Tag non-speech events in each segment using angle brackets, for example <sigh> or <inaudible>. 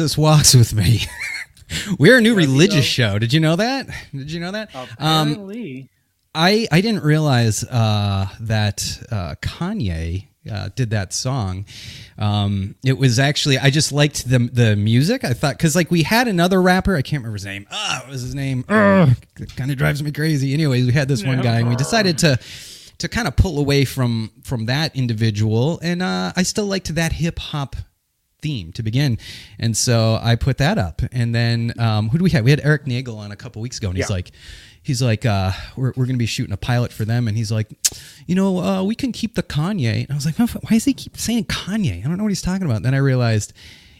Jesus walks with me. <laughs> We're a new religious show. Did you know that? Did you know that? Um, I I didn't realize uh, that uh, Kanye uh, did that song. Um, it was actually I just liked the the music. I thought because like we had another rapper. I can't remember his name. Ah, what was his name? it kind of drives me crazy. Anyways, we had this one guy, and we decided to to kind of pull away from from that individual, and uh, I still liked that hip hop theme to begin. And so I put that up. And then um, who do we have? We had Eric Nagel on a couple weeks ago, and he's Yeah. like, he's like, uh, we're, we're going to be shooting a pilot for them. And he's like, you know, uh, we can keep the Kanye. And I was like, why does he keep saying Kanye? I don't know what he's talking about. Then I realized,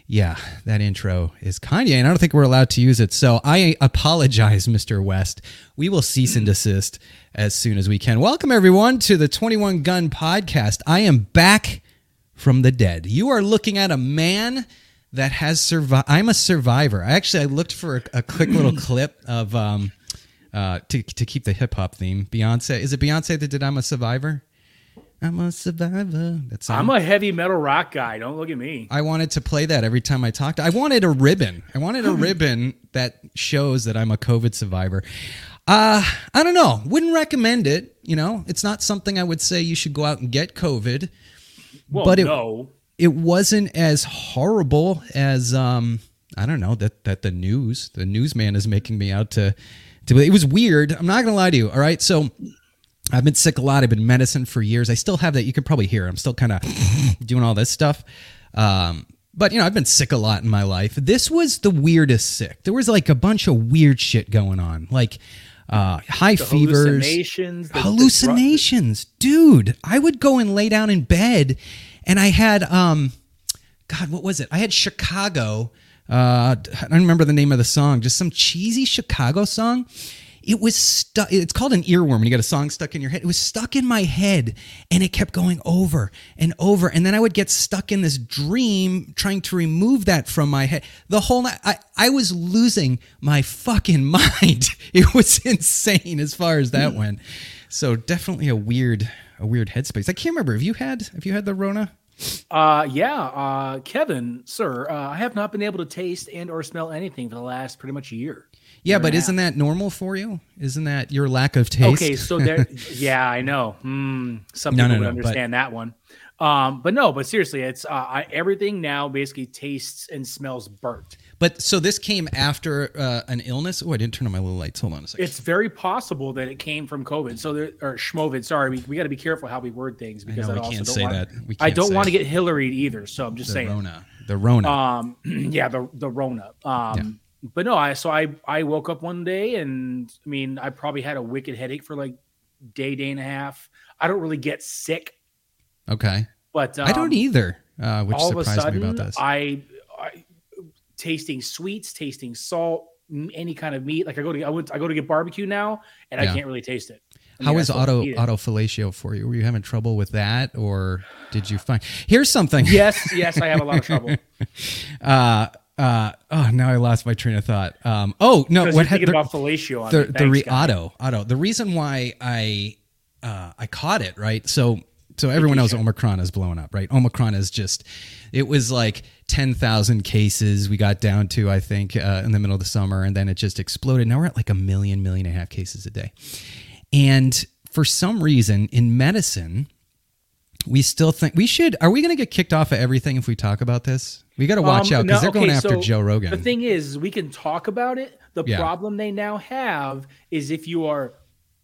yeah, that intro is Kanye, and I don't think we're allowed to use it. So I apologize, Mr. West. We will cease and desist as soon as we can. Welcome, everyone, to the 21 Gun Podcast. I am back from the dead. You are looking at a man that has survived. I'm a survivor. I actually I looked for a, a quick little <clears throat> clip of um uh to to keep the hip hop theme. Beyonce is it Beyonce that did I'm a survivor? I'm a survivor. That song. I'm a heavy metal rock guy. Don't look at me. I wanted to play that every time I talked. I wanted a ribbon. I wanted a ribbon that shows that I'm a COVID survivor. Uh, I don't know. Wouldn't recommend it. You know, it's not something I would say you should go out and get COVID. Well, But it- no. It wasn't as horrible as um, I don't know that that the news, the newsman is making me out to. to it was weird. I'm not gonna lie to you. All right, so I've been sick a lot. I've been medicine for years. I still have that. You can probably hear. I'm still kind of <laughs> doing all this stuff. Um, but you know, I've been sick a lot in my life. This was the weirdest sick. There was like a bunch of weird shit going on, like uh, high The fevers, hallucinations. the- the dude. I would go and lay down in bed, and I had um, God, what was it? I had Chicago. Uh, I don't remember the name of the song. Just some cheesy Chicago song. It was stuck. It's called an earworm. When you got a song stuck in your head, it was stuck in my head, and it kept going over and over. And then I would get stuck in this dream, trying to remove that from my head. The whole night, I I was losing my fucking <laughs> mind. It was insane as far as that went. So definitely a weird, a weird headspace. I can't remember. Have you had? Have you had the Rona? Uh, yeah, uh, Kevin, sir, uh, I have not been able to taste and or smell anything for the last pretty much a year. Yeah, but isn't that normal for you? Isn't that your lack of taste? Okay, so there, <laughs> yeah, I know. Mm, some No, people no, would no, but- understand that one. Um, but no, but seriously, it's uh, I, everything now basically tastes and smells burnt. But so this came after uh, an illness. Oh, I didn't turn on my little lights. Hold on a second. It's very possible that it came from COVID. So there, or schmovid. Sorry, we, we got to be careful how we word things because know, I, we also can't don't say want, that. We I don't want to get Hillary either. So I'm just saying the saying. Rona. The Rona. Um, <clears throat> yeah, the the Rona. Um, but no, I so I I woke up one day and I mean I probably had a wicked headache for like day day and a half. I don't really get sick, okay. but um, I don't either, uh, which all of a surprised sudden me about this. I, I tasting sweets, tasting salt, any kind of meat. Like I go to I went I go to get barbecue now and Yeah. I can't really taste it. I How mean, is auto eat it. autofellatio for you? Were you having trouble with that, or did you find? Here's something. Yes, yes, I have a lot of trouble. <laughs> Uh, uh, oh, now I lost my train of thought. Um, oh no, what had the, about fellatio on the, the Thanks, auto auto. The reason why i uh i caught it right? So so everyone knows omicron is blowing up right? Omicron is just it was like 10,000 cases we got down to i think uh, in the middle of the summer and then it just exploded. Now we're at like a million million and a half cases a day. And for some reason in medicine we still think we should are we going to get kicked off of everything if we talk about this we got to watch Um, out because no, they're going okay, after so joe rogan The thing is, we can talk about it. The Yeah. problem they now have is if you are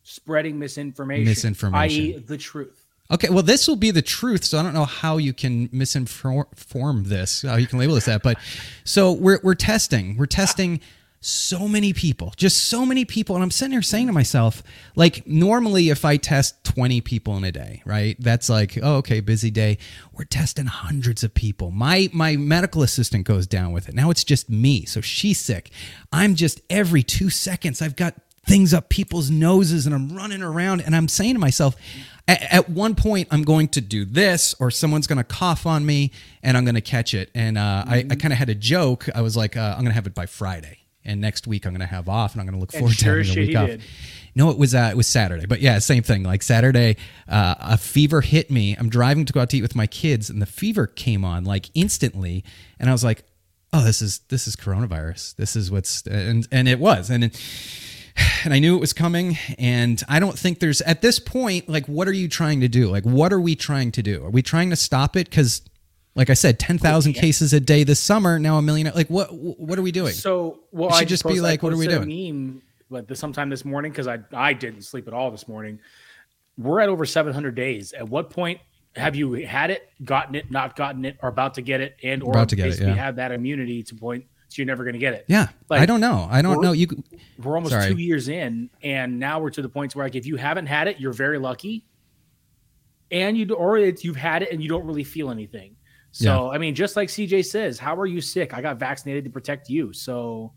spreading misinformation, Misinformation. i.e., the truth. Okay, well, this will be the truth, so I don't know how you can misinform this, how you can label this that. But so we're we're testing, we're testing so many people, just so many people. And I'm sitting here saying to myself, like, normally if I test 20 people in a day, right? That's like, oh, okay, busy day. We're testing hundreds of people. My my medical assistant goes down with it. Now it's just me. So she's sick. I'm just every two seconds, I've got things up people's noses and I'm running around and I'm saying to myself, at, one point I'm going to do this or someone's going to cough on me and I'm going to catch it. And uh, I, I kind of had a joke. I was like, uh, I'm going to have it by Friday and next week I'm going to have off, and I'm going to look forward sure to having a week off. did. No, it was uh, it was Saturday, but yeah, same thing. Like Saturday, uh, a fever hit me. I'm driving to go out to eat with my kids, and the fever came on like instantly, and I was like, "Oh, this is this is coronavirus. This is what's," and and it was, and. It, and I knew it was coming. And I don't think there's at this point, like, what are you trying to do? Like, what are we trying to do? Are we trying to stop it? Because like I said, ten thousand cases a day this summer. Now a million. Like what? What are we doing? So, well, should I just be like, what are we doing? Meme, but this, sometime this morning because I I didn't sleep at all this morning. We're at over 700 days. At what point have you had it, gotten it, not gotten it, or about to get it, and or About to get it, yeah. have that immunity to point so you're never going to get it? yeah, Like, I don't know. I don't know. You We're almost Sorry. two years in, and now we're to the point where like if you haven't had it, you're very lucky, and you or it's you've had it and you don't really feel anything. So I mean, just like CJ says, how are you sick? I got vaccinated to protect you. So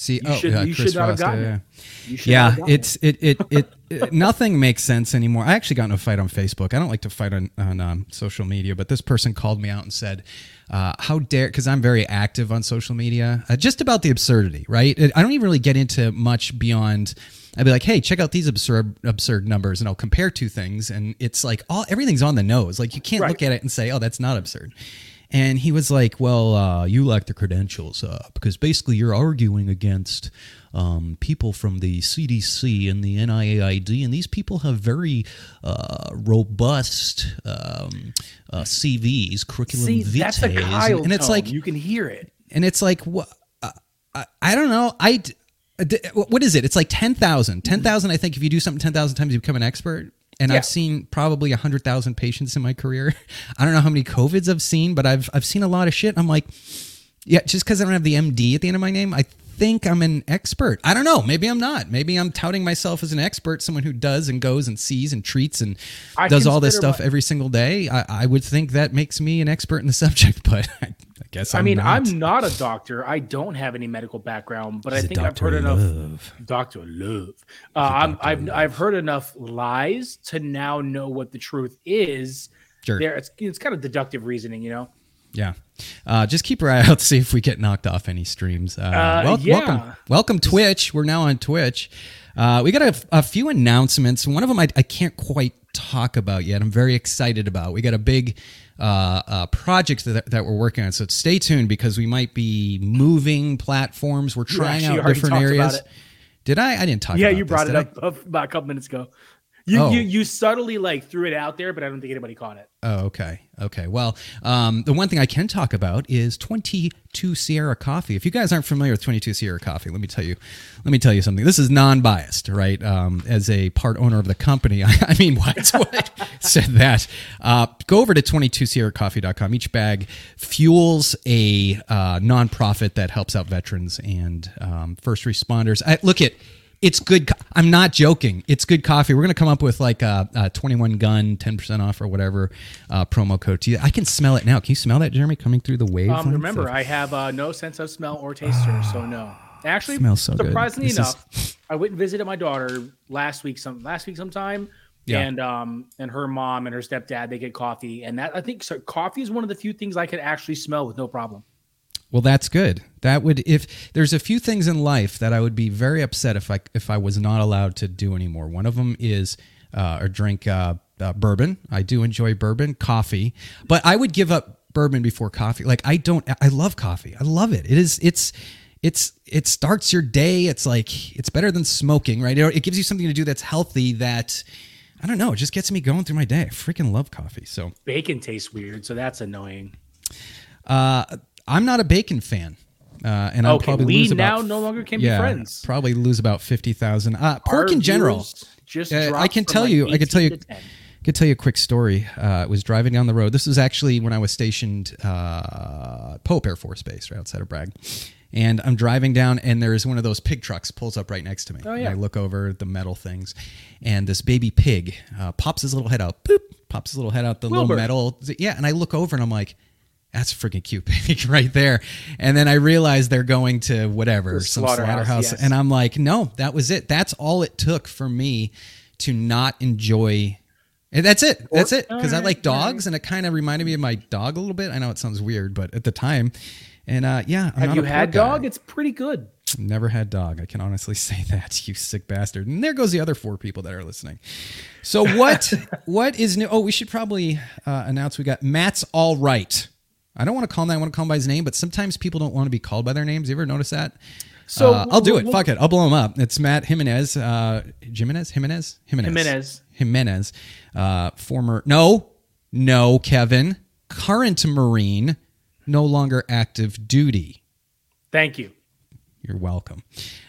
see. You oh, should- yeah, you Chris should not have Frost, gotten yeah, it. yeah. you should. Yeah, have gotten it's it it, <laughs> it it nothing makes sense anymore. I actually got in a fight on Facebook. I don't like to fight on on um, social media, but this person called me out and said, uh, "How dare?" Because I'm very active on social media, uh, just about the absurdity. Right? I don't even really get into much beyond. I'd be like, "Hey, check out these absurd absurd numbers," and I'll compare two things, and it's like all everything's on the nose. Like you can't Right. look at it and say, "Oh, that's not absurd." And he was like, "Well, uh, you lack the credentials uh, because basically you're arguing against um, people from the CDC and the NIAID, and these people have very uh, robust um, uh, CVs, curriculum See, vitae, that's a Kyle and it's tone. like, you can hear it. and it's like, what? I, I don't know. I uh, what is it? It's like 10,000. 10,000, I think if you do something 10,000 times, you become an expert. And Yeah. I've seen probably 100,000 patients in my career. <laughs> I don't know how many COVIDs I've seen, but I've, I've seen a lot of shit. I'm like, yeah, just because I don't have the MD at the end of my name, I think I'm an expert. I don't know. Maybe I'm not. Maybe I'm touting myself as an expert, someone who does and goes and sees and treats and I does all this stuff my- every single day. I, I would think that makes me an expert in the <laughs> subject, but I, I guess i I'm mean, not. I'm not a doctor. I don't have any medical background, but I He's a think I've heard enough. Doctor Love. Uh, I'm, I've I've heard enough lies to now know what the truth is. Sure. There, it's it's kind of deductive reasoning, you know. Yeah. Uh, just keep your eye out to see if we get knocked off any streams. Uh, Uh, wel- yeah. Welcome, welcome Twitch. We're now on Twitch. Uh, we got a, a few announcements. One of them I, I can't quite talk about yet. I'm very excited about. We got a big uh, uh, project that, that we're working on. So stay tuned because we might be moving platforms. We're trying out different areas. it. Did I? I didn't talk Yeah, you this, brought it did I? up up about a couple minutes ago. You, Oh. you you subtly like threw it out there, but I don't think anybody caught it. Oh, okay. Okay. Well, um, the one thing I can talk about is 22 Sierra Coffee. If you guys aren't familiar with 22 Sierra Coffee, let me tell you, let me tell you something. This is non-biased, right? Um, as a part owner of the company, I, <laughs> I mean, what? what? <laughs> Said that. Uh, go over to 22sierracoffee.com. Each bag fuels a uh, nonprofit that helps out veterans and um, first responders. I, look at it's good. co- I'm not joking. It's good coffee. We're gonna come up with like a, a 21 gun, 10 percent off or whatever uh, promo code to you. I can smell it now. Can you smell that, Jeremy, coming through the wave? Um, remember, I have uh, no sense of smell or taster, so no. Actually, Smells so good. surprisingly This is- enough, I went and visited my daughter last week. Some last week sometime, Yeah. and um, and her mom and her stepdad they get coffee, and that I think so. Coffee is one of the few things I could actually smell with no problem. Well, that's good. That would if there's a few things in life that I would be very upset if I if I was not allowed to do anymore. One of them is uh, or drink uh, uh, bourbon. I do enjoy bourbon, coffee, but I would give up bourbon before coffee. Like I don't. I love coffee. I love it. It is. It's. It's it starts your day. It's like it's better than smoking, right? It, it gives you something to do that's healthy. That I don't know. It just gets me going through my day. I freaking love coffee. So Bacon tastes weird, so that's annoying. uh, I'm not a bacon fan. Uh, and I'll Okay, probably we lose about now no longer can be yeah, friends. Probably lose about fifty thousand. Uh, pork Our in general. Just Uh, I can tell like, you. I can tell you. to 10. I could tell you a quick story. Uh, I was driving down the road. This was actually when I was stationed uh, Pope Air Force Base, right outside of Bragg, and I'm driving down, and there's one of those pig trucks pulls up right next to me. Oh, And yeah. I look over the metal things, and this baby pig uh, pops his little head out. Boop, pops his little head out the little metal. Yeah, and I look over and I'm like, that's a freaking cute <laughs> right there. And then I realize they're going to whatever some slaughterhouse, slaughterhouse, yes. and I'm like, no, that was it. That's all it took for me to not enjoy. And that's it. That's it. Because I like dogs, and it kind of reminded me of my dog a little bit. I know it sounds weird, but at the time, and uh, yeah, I'm Have not you had pork guy. dog? It's pretty good. Never had dog. I can honestly <laughs> say that. You sick bastard. And there goes the other four people that are listening. So what? <laughs> what is new? Oh, we should probably uh, announce we got Matt's all right. I don't want to call him that. I want to call him by his name, but sometimes people don't want to be called by their names. You ever notice that? So Uh, I'll do it. we'll- Fuck it. I'll blow him up. It's Matt Jimenez. Uh, Jimenez? Jimenez? Jimenez. Jimenez. Jimenez. Uh, former. No, no, Kevin. Current Marine, no longer active duty. Thank you. You're welcome.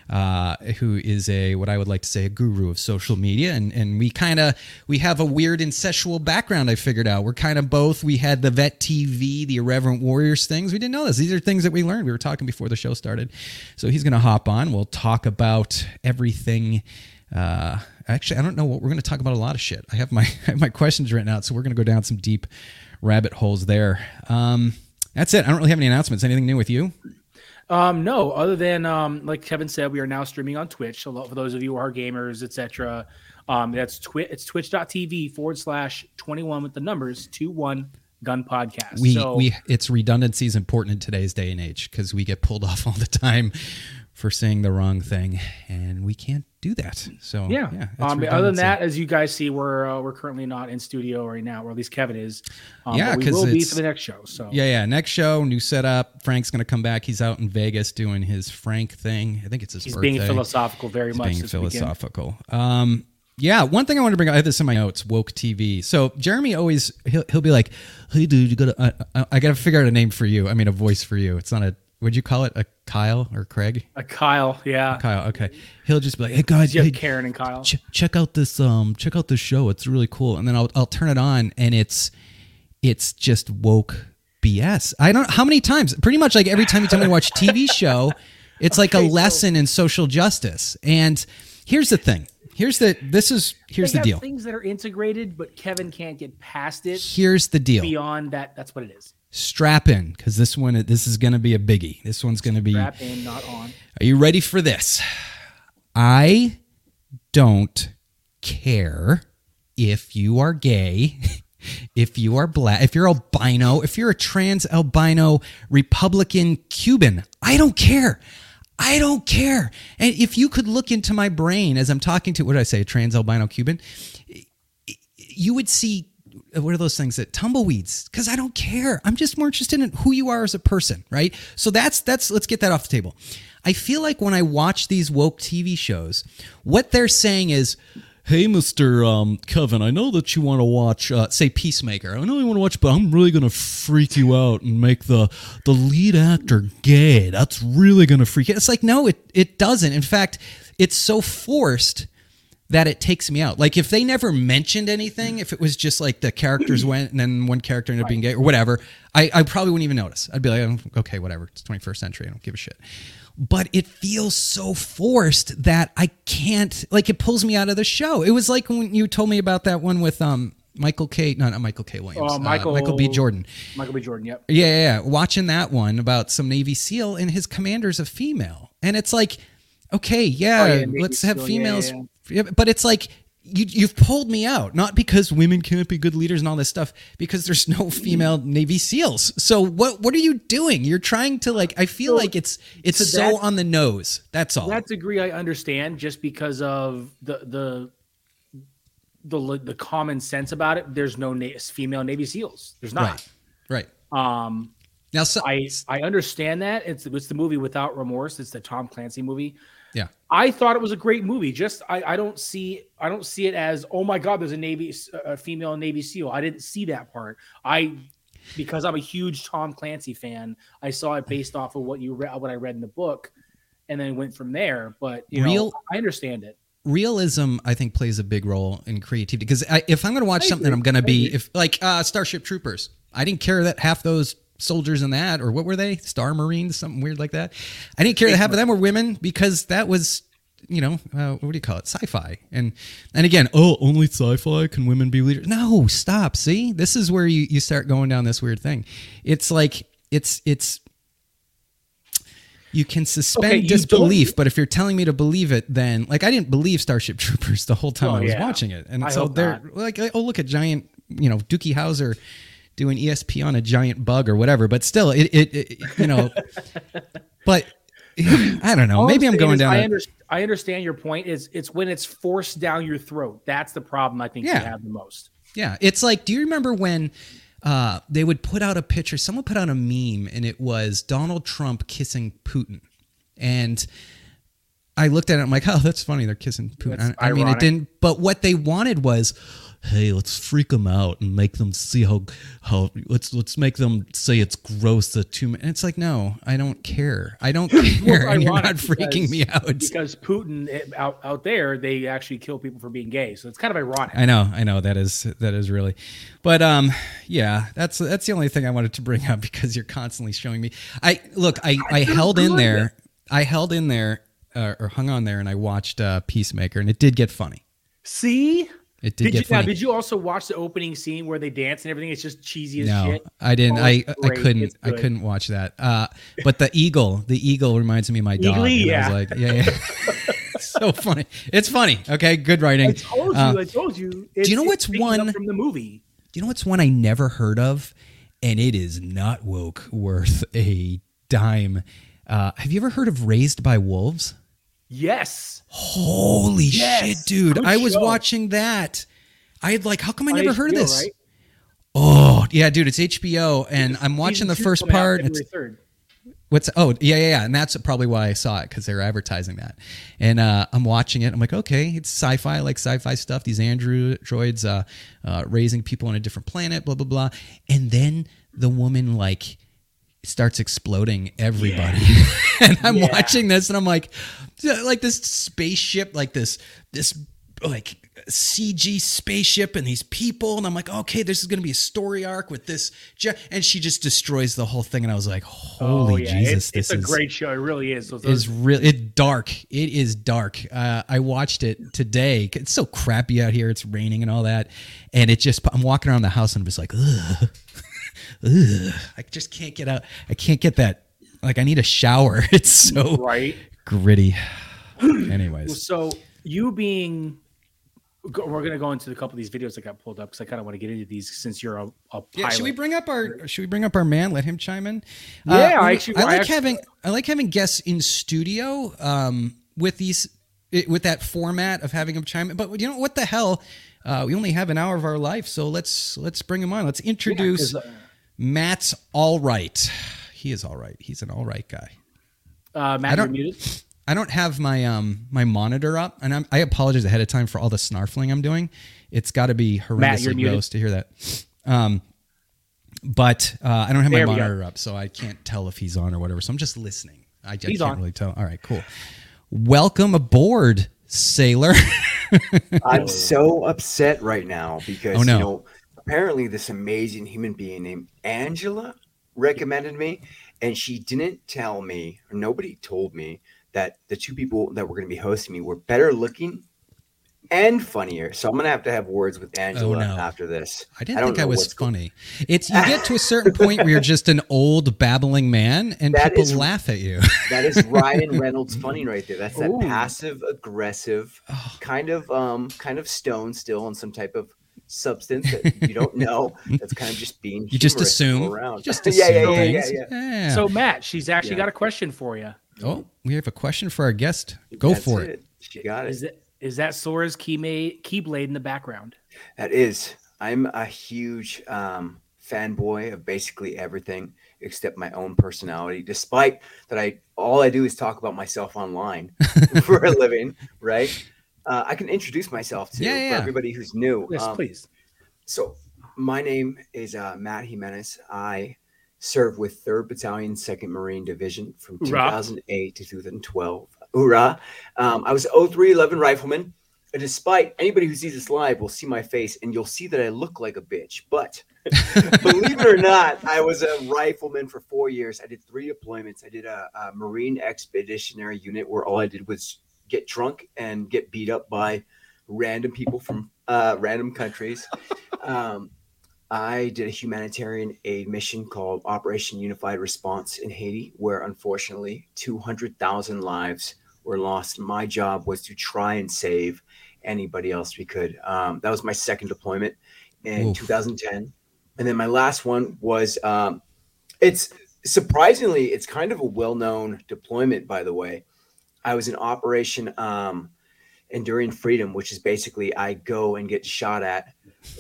Uh, who is a what I would like to say a guru of social media, and and we kind of we have a weird incestual background. I figured out we're kind of both. We had the Vet TV, the Irreverent Warriors things. We didn't know this. These are things that we learned. We were talking before the show started. So he's going to hop on. We'll talk about everything. Uh, actually, I don't know what we're going to talk about. A lot of shit. I have my <laughs> I have my questions written out, so we're going to go down some deep rabbit holes there. Um, that's it. I don't really have any announcements. Anything new with you? Um, no, other than um, like Kevin said, we are now streaming on Twitch. So for those of you who are gamers, etc., um, that's twitch. It's twitch.tv forward slash twenty one with the numbers two one gun podcast. we so we it's redundancy is important in today's day and age because we get pulled off all the time for saying the wrong thing and we can't do that so yeah. yeah um, other than that, as you guys see, we're uh, we're currently not in studio right now, or at least Kevin is. Um, Yeah, we will be for the next show. So yeah yeah next show new setup frank's gonna come back he's out in vegas doing his frank thing i think it's his he's birthday being philosophical very He's much. being philosophical um yeah, one thing I want to bring up, I have this in my notes, woke TV. So Jeremy always he'll, he'll be like, "Hey, dude, you gotta, I, I, I gotta figure out a name for you. I mean, a voice for you. It's not a, would you call it a Kyle or Craig? A Kyle, yeah, Kyle. Okay. He'll just be like, "Hey guys, you hey, have Karen and Kyle. ch- check out this um check out this show it's really cool and then I'll, I'll turn it on and it's it's just woke bs i don't how many times pretty much like every time you tell me to watch a tv <laughs> show it's like a Okay, so- lesson in social justice and here's the thing here's the this is here's the deal Things that are integrated, but Kevin can't get past it. here's the deal Beyond that, that's what it is. Strap in because this one this is going to be a biggie this one's going to be Wrap in, not on. Are you ready for this? I don't care if you are gay, <laughs> if you are black, if you're albino, if you're a trans albino Republican Cuban. I don't care. I don't care. And if you could look into my brain as I'm talking to, what did I say, a trans albino Cuban, you would see what are those things that tumbleweeds? Because i don't care. I'm just more interested in who you are as a person right? So that's that's let's get that off the table. I feel like when i watch these woke tv shows what they're saying is hey mr um, kevin i know that you want to watch uh, say peacemaker. I know you want to watch but i'm really gonna freak you out and make the the lead actor gay. That's really gonna freak you. It's like no it, it doesn't. In fact it's so forced that it takes me out. Like if they never mentioned anything, if it was just like the characters <clears throat> went and then one character ended up being gay or whatever, I, I probably wouldn't even notice. I'd be like, "Oh, okay, whatever. It's 21st century. I don't give a shit. But it feels so forced that I can't. Like it pulls me out of the show. It was like when you told me about that one with um Michael K. No, not Michael K. Williams. Oh, uh, Michael- Michael B. Jordan. Michael B. Jordan. Yep. Yeah, yeah, yeah. Watching that one about some Navy SEAL and his commander's a female. And it's like, okay, yeah, Oh, yeah, let's have SEAL, yeah, females. yeah, Yeah, But it's like, you, you've pulled me out, not because women can't be good leaders and all this stuff, because there's no female Navy SEALs. So what what are you doing? You're trying to like. I feel like it's it's so so on the nose. That's all. that degree I understand just because of the the the the common sense about it. There's no na- female Navy SEAls. There's not. right, right. Um, Now, so, I I understand that it's it's the movie Without Remorse. It's the Tom Clancy movie. Yeah, I thought it was a great movie. Just I, I don't see I don't see it as oh my god there's a Navy a female Navy SEAL. I didn't see that part. I because I'm a huge Tom Clancy fan. I saw it based off of what you read what I read in the book, and then went from there. But you know Real- I understand it. realism i think plays a big role in creativity because if i'm going to watch I something agree. i'm going to be if like uh starship troopers i didn't care that half those soldiers in that, or what were they? Star Marines, something weird like that. I didn't care that half of them were women because that was, you know, uh, what do you call it? Sci-fi. And and again, oh, only sci-fi can women be leaders? No, stop. See, this is where you you start going down this weird thing. It's like it's it's you can suspend Okay, disbelief, but if you're telling me to believe it, then like I didn't believe Starship <laughs> Troopers the whole time Oh, I was yeah. watching it, and I so they're like, oh look at giant, you know, Doogie Howser doing ESP on a giant bug or whatever, but still, it, it, it you know, <laughs> but <sighs> I don't know. All Maybe I'm going down. I, under, I understand your point. Is it's when it's forced down your throat. That's the problem. I think Yeah. you have the most. Yeah, it's like, do you remember when uh, they would put out a picture? Someone put out a meme, and it was Donald Trump kissing Putin, and I looked at it. I'm like, <laughs> oh, that's funny. They're kissing Putin. That's I, I mean, it didn't. But what they wanted was, hey, let's freak them out and make them see how how let's let's make them say it's gross that two. And it's like, no, I don't care. I don't <laughs> care, <laughs> and you're not freaking because- me out. Because Putin eh, out out there, they actually kill people for being gay. So it's kind of ironic. I know, I know that is that is really, but um, yeah, that's that's the only thing I wanted to bring up <laughs> because you're constantly showing me. I look, I I held in there, I held in there uh, or hung on there, and I watched uh, Peacemaker, and it did get funny. See, It did, did you get now? Did you also watch the opening scene where they dance and everything? It's just cheesy as no, shit. I didn't. Oh, I I couldn't. I couldn't watch that. Uh, but the eagle, the eagle reminds me of my dog. Eagly, yeah. was like, yeah, yeah. <laughs> so funny. It's funny. Okay, good writing. I told you. Uh, I told you. do you know what's one- from the movie? Do you know what's one I never heard of, and it is not woke worth a dime. Uh, have you ever heard of Raised by Wolves? Yes. Holy Yes. shit, dude! Good I was show. watching that. I had like, how come I never heard of this? right? Oh, yeah, dude, it's HBO, and I'm watching the first part. It's, What's oh yeah yeah yeah and that's probably why I saw it because they were advertising that and uh, I'm watching it I'm like okay it's sci-fi I like sci-fi stuff these androids uh, uh, raising people on a different planet blah blah blah and then the woman like starts exploding everybody <laughs> and I'm Yeah. watching this and I'm like like this spaceship like this this like CG spaceship and these people and I'm like okay this is going to be a story arc with this je- and she just destroys the whole thing and I was like holy oh, yeah. Jesus it's, this it's a great show. It really is. So is those, real it's dark it is dark uh, I watched it today it's so crappy out here it's raining and all that and it just I'm walking around the house and I'm just like ugh ugh I just can't get out I can't get that like I need a shower <laughs> it's so right. Gritty <clears throat> anyways So you being, we're gonna go into a couple of these videos that got pulled up because I kind of want to get into these since you're a, a pilot. Yeah, should we bring up our should we bring up our man? Let him chime in. Yeah, Uh, I actually- I I like actually- having I like having guests in studio um, with these it, with that format of having him chime in. But you know what the hell? Uh, we only have an hour of our life, so let's let's bring him on. Let's introduce 'cause, uh, Matt's all right. He is all right. He's an all right guy. Uh, Matt, I you're don't- muted. I don't have my um my monitor up, and I'm, I apologize ahead of time for all the snarfling I'm doing. It's got to be you're horrendously muted. gross to hear that. Um, but uh, I don't have my There we go. monitor up, so I can't tell if he's on or whatever. So I'm just listening. I, I He's can't on. really tell. All right, cool. Welcome aboard, sailor. <laughs> I'm so upset right now because Oh, no. you know apparently this amazing human being named Angela recommended me, and she didn't tell me or nobody told me that the two people that were going to be hosting me were better looking and funnier. So I'm going to have to have words with Angela Oh, no. after this. I didn't don't think I was what's going- funny. It's you get to a certain point where you're just an old babbling man, and That people is- laugh at you. That is Ryan Reynolds <laughs> funny right there. That's that Ooh. passive aggressive kind of um kind of stone still on some type of substance that you don't <laughs> know. That's kind of just being You just assume. around. Just <laughs> assume yeah, yeah, yeah, things. yeah. Yeah. So Matt, she's actually Yeah. got a question for you. oh, we have a question for our guest. Go That's for it. She got it. Is it is that Sora's key ma- keyblade in the background? That is. I'm a huge um, fanboy of basically everything except my own personality. Despite that, I all I do is talk about myself online <laughs> for a living. Right? Uh, I can introduce myself to Yeah, yeah, everybody who's new. Yes, Um, please. So, my name is uh, Matt Jimenez. I served with 3rd Battalion, 2nd Marine Division from Hoorah. 2008 to 2012. Hoorah. Um, I was 0311 Rifleman. And despite anybody who sees this live will see my face and you'll see that I look like a bitch. But <laughs> believe it or not, I was a rifleman for four years. I did three deployments. I did a, a Marine Expeditionary Unit where all I did was get drunk and get beat up by random people from uh, random countries. <laughs> Um, I did a humanitarian aid mission called Operation Unified Response in Haiti, where unfortunately 200,000 lives were lost. My job was to try and save anybody else we could. Um, that was my second deployment in Oof. 2010. And then my last one was um, it's surprisingly, it's kind of a well known deployment, by the way. I was in Operation um, Enduring Freedom, which is basically I go and get shot at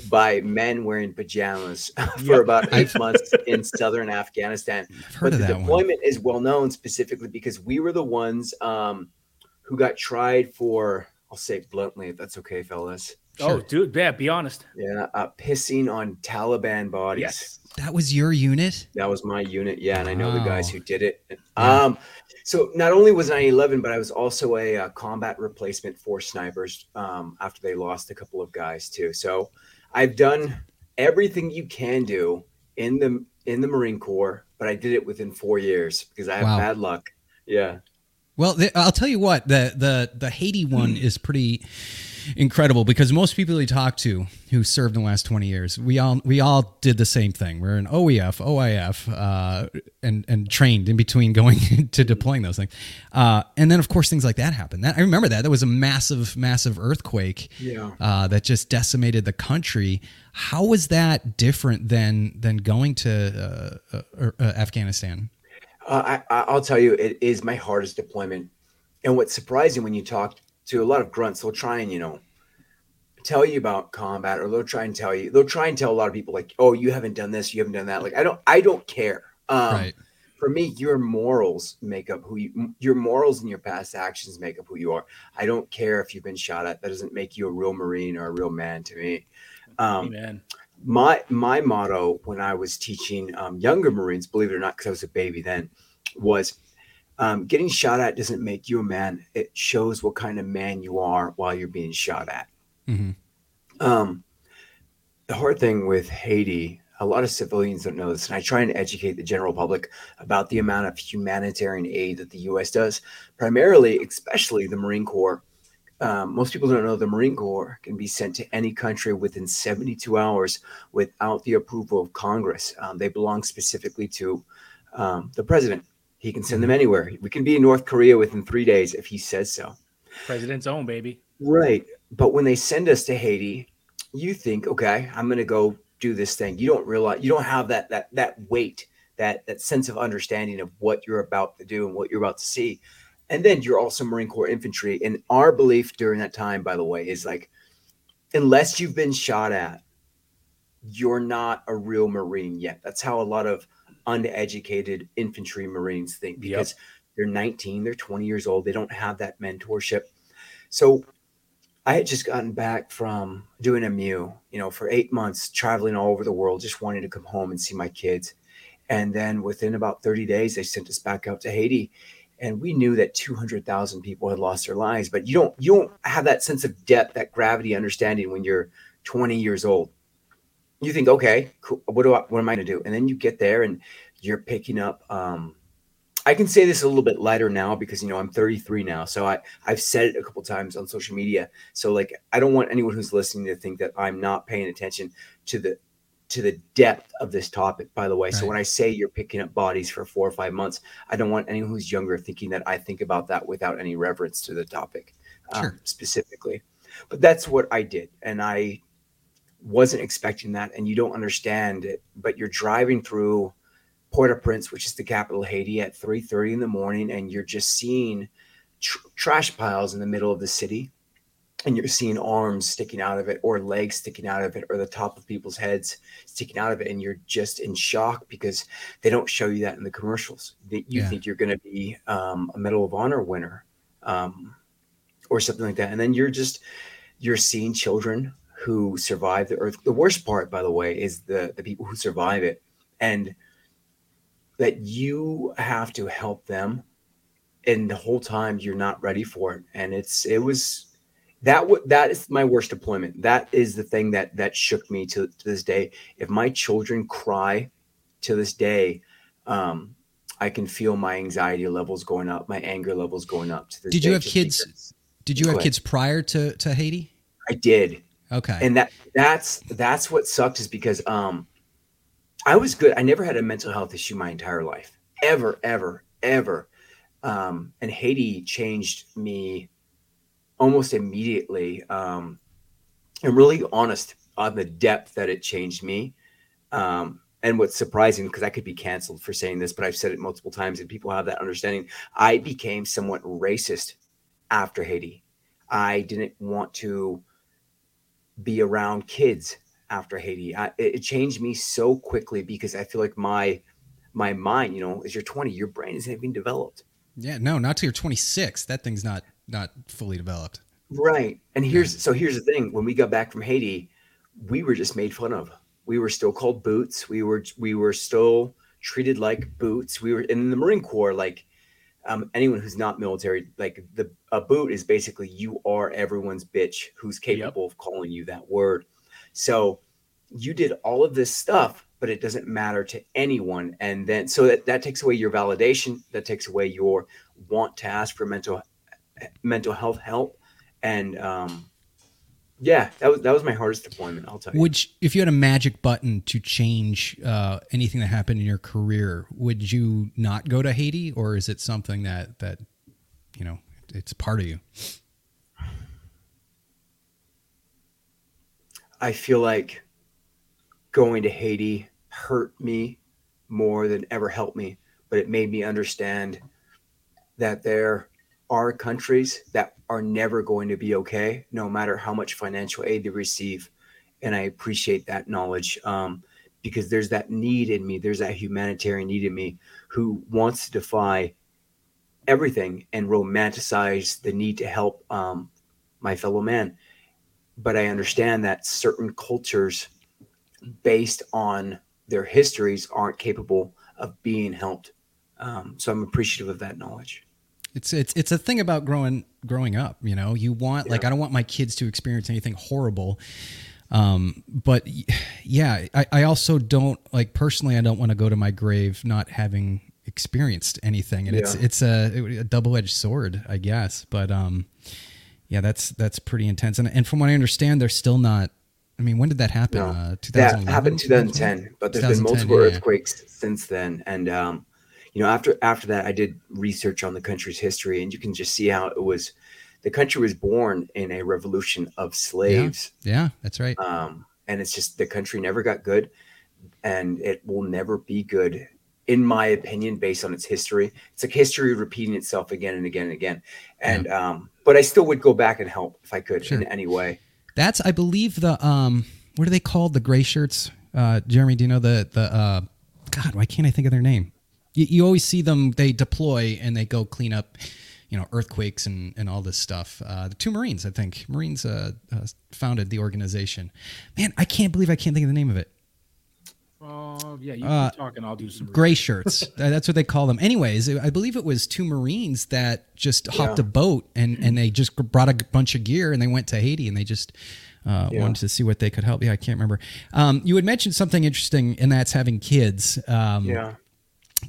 by men wearing pajamas <laughs> for yep. about eight months in southern Afghanistan. But the deployment one. is well known specifically because we were the ones um, who got tried for, I'll say bluntly, if that's okay, fellas. Oh, dude, yeah, be honest. Yeah, uh, pissing on Taliban bodies. Yes. That was your unit? That was my unit, yeah, and I know the guys who did it. Yeah. Um, so not only was 9/11, but I was also a, a uh, combat replacement for snipers um, after they lost a couple of guys too. So I've done everything you can do in the in the Marine Corps, but I did it within four years because I have wow. bad luck. Yeah. Well, I'll tell you what the the the Haiti one is pretty incredible because most people you talk to who served in the last 20 years, we all we all did the same thing. We're an OEF, OIF, uh, and and trained in between going <laughs> to deploying those things. Uh, and then of course things like that happened. That I remember that. That was a massive, massive earthquake yeah. uh, that just decimated the country. How was that different than than going to uh, uh, uh, Afghanistan? I, I'll tell you, it is my hardest deployment. And what's surprising when you talk to a lot of grunts, they'll try and, you know, tell you about combat or they'll try and tell you, they'll try and tell a lot of people like, oh, you haven't done this, you haven't done that. Like, I don't, I don't care. Um, right. For me, your morals make up who you, your morals and your past actions make up who you are. I don't care if you've been shot at. That doesn't make you a real Marine or a real man to me. Um, Amen. My, my motto when I was teaching um, younger Marines, believe it or not, because I was a baby then, was um, getting shot at doesn't make you a man. It shows what kind of man you are while you're being shot at. Mm-hmm. Um, the hard thing with Haiti, a lot of civilians don't know this, and I try and educate the general public about the amount of humanitarian aid that the U.S. does, primarily, especially the Marine Corps. Um, most people don't know the Marine Corps can be sent to any country within 72 hours without the approval of Congress. Um, they belong specifically to um, the president. He can send them mm-hmm. anywhere. We can be in North Korea within three days if he says so. President's own, baby. Right. But when they send us to Haiti, you think, okay, I'm gonna go do this thing. You don't realize you don't have that that that weight, that that sense of understanding of what you're about to do and what you're about to see. And then you're also Marine Corps infantry. And our belief during that time, by the way, is like unless you've been shot at, you're not a real Marine yet. That's how a lot of uneducated infantry Marines think because yep. they're 19, they're 20 years old, they don't have that mentorship. So I had just gotten back from doing a MEU, you know, for eight months, traveling all over the world, just wanting to come home and see my kids. And then within about 30 days, they sent us back out to Haiti. And we knew that 200,000 people had lost their lives, but you don't you don't have that sense of depth, that gravity understanding when you're 20 years old you think, okay, cool. What do I, what am I going to do? And then you get there and you're picking up. Um, I can say this a little bit lighter now because you know I'm 33 now, so I I've said it a couple times on social media. So like I don't want anyone who's listening to think that I'm not paying attention to the to the depth of this topic. By the way, right. so when I say you're picking up bodies for four or five months, I don't want anyone who's younger thinking that I think about that without any reverence to the topic um, specifically. But that's what I did, and I wasn't expecting that and you don't understand it but you're driving through Port-au-Prince which is the capital of Haiti at 3:30 in the morning and you're just seeing tr- trash piles in the middle of the city and you're seeing arms sticking out of it or legs sticking out of it or the top of people's heads sticking out of it and you're just in shock because they don't show you that in the commercials That you yeah. think you're going to be um, a medal of honor winner um, or something like that and then you're just you're seeing children who survive the earth. The worst part, by the way, is the the people who survive it, and that you have to help them, and the whole time you're not ready for it. And it's it was that w- that is my worst deployment. That is the thing that that shook me to, to this day. If my children cry to this day, um, I can feel my anxiety levels going up, my anger levels going up. To this Did you have kids? because Did you have ahead. kids prior to to Haiti? I did, Okay. and that that's that's what sucked is because um, I was good. I never had a mental health issue my entire life, ever, ever, ever. Um, and Haiti changed me almost immediately. Um, I'm really honest on the depth that it changed me. Um, and what's surprising, because I could be canceled for saying this, but I've said it multiple times and people have that understanding. I became somewhat racist after Haiti. I didn't want to be around kids after Haiti. I, it, changed me so quickly because I feel like my my mind, you know, as you're 20, your brain isn't even developed. yeah. No, not till you're 26. That thing's not not fully developed. Right. And here's so here's the thing. When we got back from Haiti, we were just made fun of. We were still called boots. We were we were still treated like boots. We were in the Marine Corps, like um, anyone who's not military, like the a boot is basically you are everyone's bitch who's capable of calling you that word. So you did all of this stuff, but it doesn't matter to anyone. And then so that, that takes away your validation, that takes away your want to ask for mental mental health help and um, yeah, that was that was my hardest deployment. I'll tell you. Would you, if you had a magic button to change uh, anything that happened in your career, would you not go to Haiti, or is it something that that you know it's part of you? I feel like going to Haiti hurt me more than ever helped me, but it made me understand that there are countries that are never going to be okay, no matter how much financial aid they receive. And I appreciate that knowledge um, because there's that need in me, there's that humanitarian need in me who wants to defy everything and romanticize the need to help um, my fellow man. But I understand that certain cultures, based on their histories, aren't capable of being helped. Um, so I'm appreciative of that knowledge. It's it's it's a thing about growing growing up. You know, you want like I don't want my kids to experience anything horrible. Um, but yeah, I, I also don't like personally. I don't want to go to my grave not having experienced anything, and it's Yeah. it's a, a double edged sword, I guess. But um, yeah, that's that's pretty intense. And and from what I understand, they're still not. I mean, when did that happen? No, Uh, that happened 2010, but there's been multiple yeah, yeah. earthquakes since then. And um, you know, after after that, I did research on the country's history, and you can just see how it was. The country was born in a revolution of slaves, Yeah, that's right. um, and it's just the country never got good, and it will never be good, in my opinion, based on its history. It's like history repeating itself again and again and again. And um, but I still would go back and help if I could Sure. in any way. That's I believe the um what are they called the gray shirts? Uh, Jeremy, do you know the the uh, God? Why can't I think of their name? You, you always see them. They deploy and they go clean up, you know, earthquakes and and all this stuff. Uh, the two Marines, I think, Marines uh, uh, founded the organization. Man, I can't believe I can't think of the name of it. Oh yeah, you Uh, keep talking. I'll do some. Gray shirts. <laughs> That's what they call them. Anyways, I believe it was two Marines that just hopped a boat and, and they just brought a bunch of gear and they went to Haiti and they just uh, Yeah. wanted to see what they could help. Yeah, I can't remember. Um, you had mentioned something interesting, and that's having kids. Um, Yeah.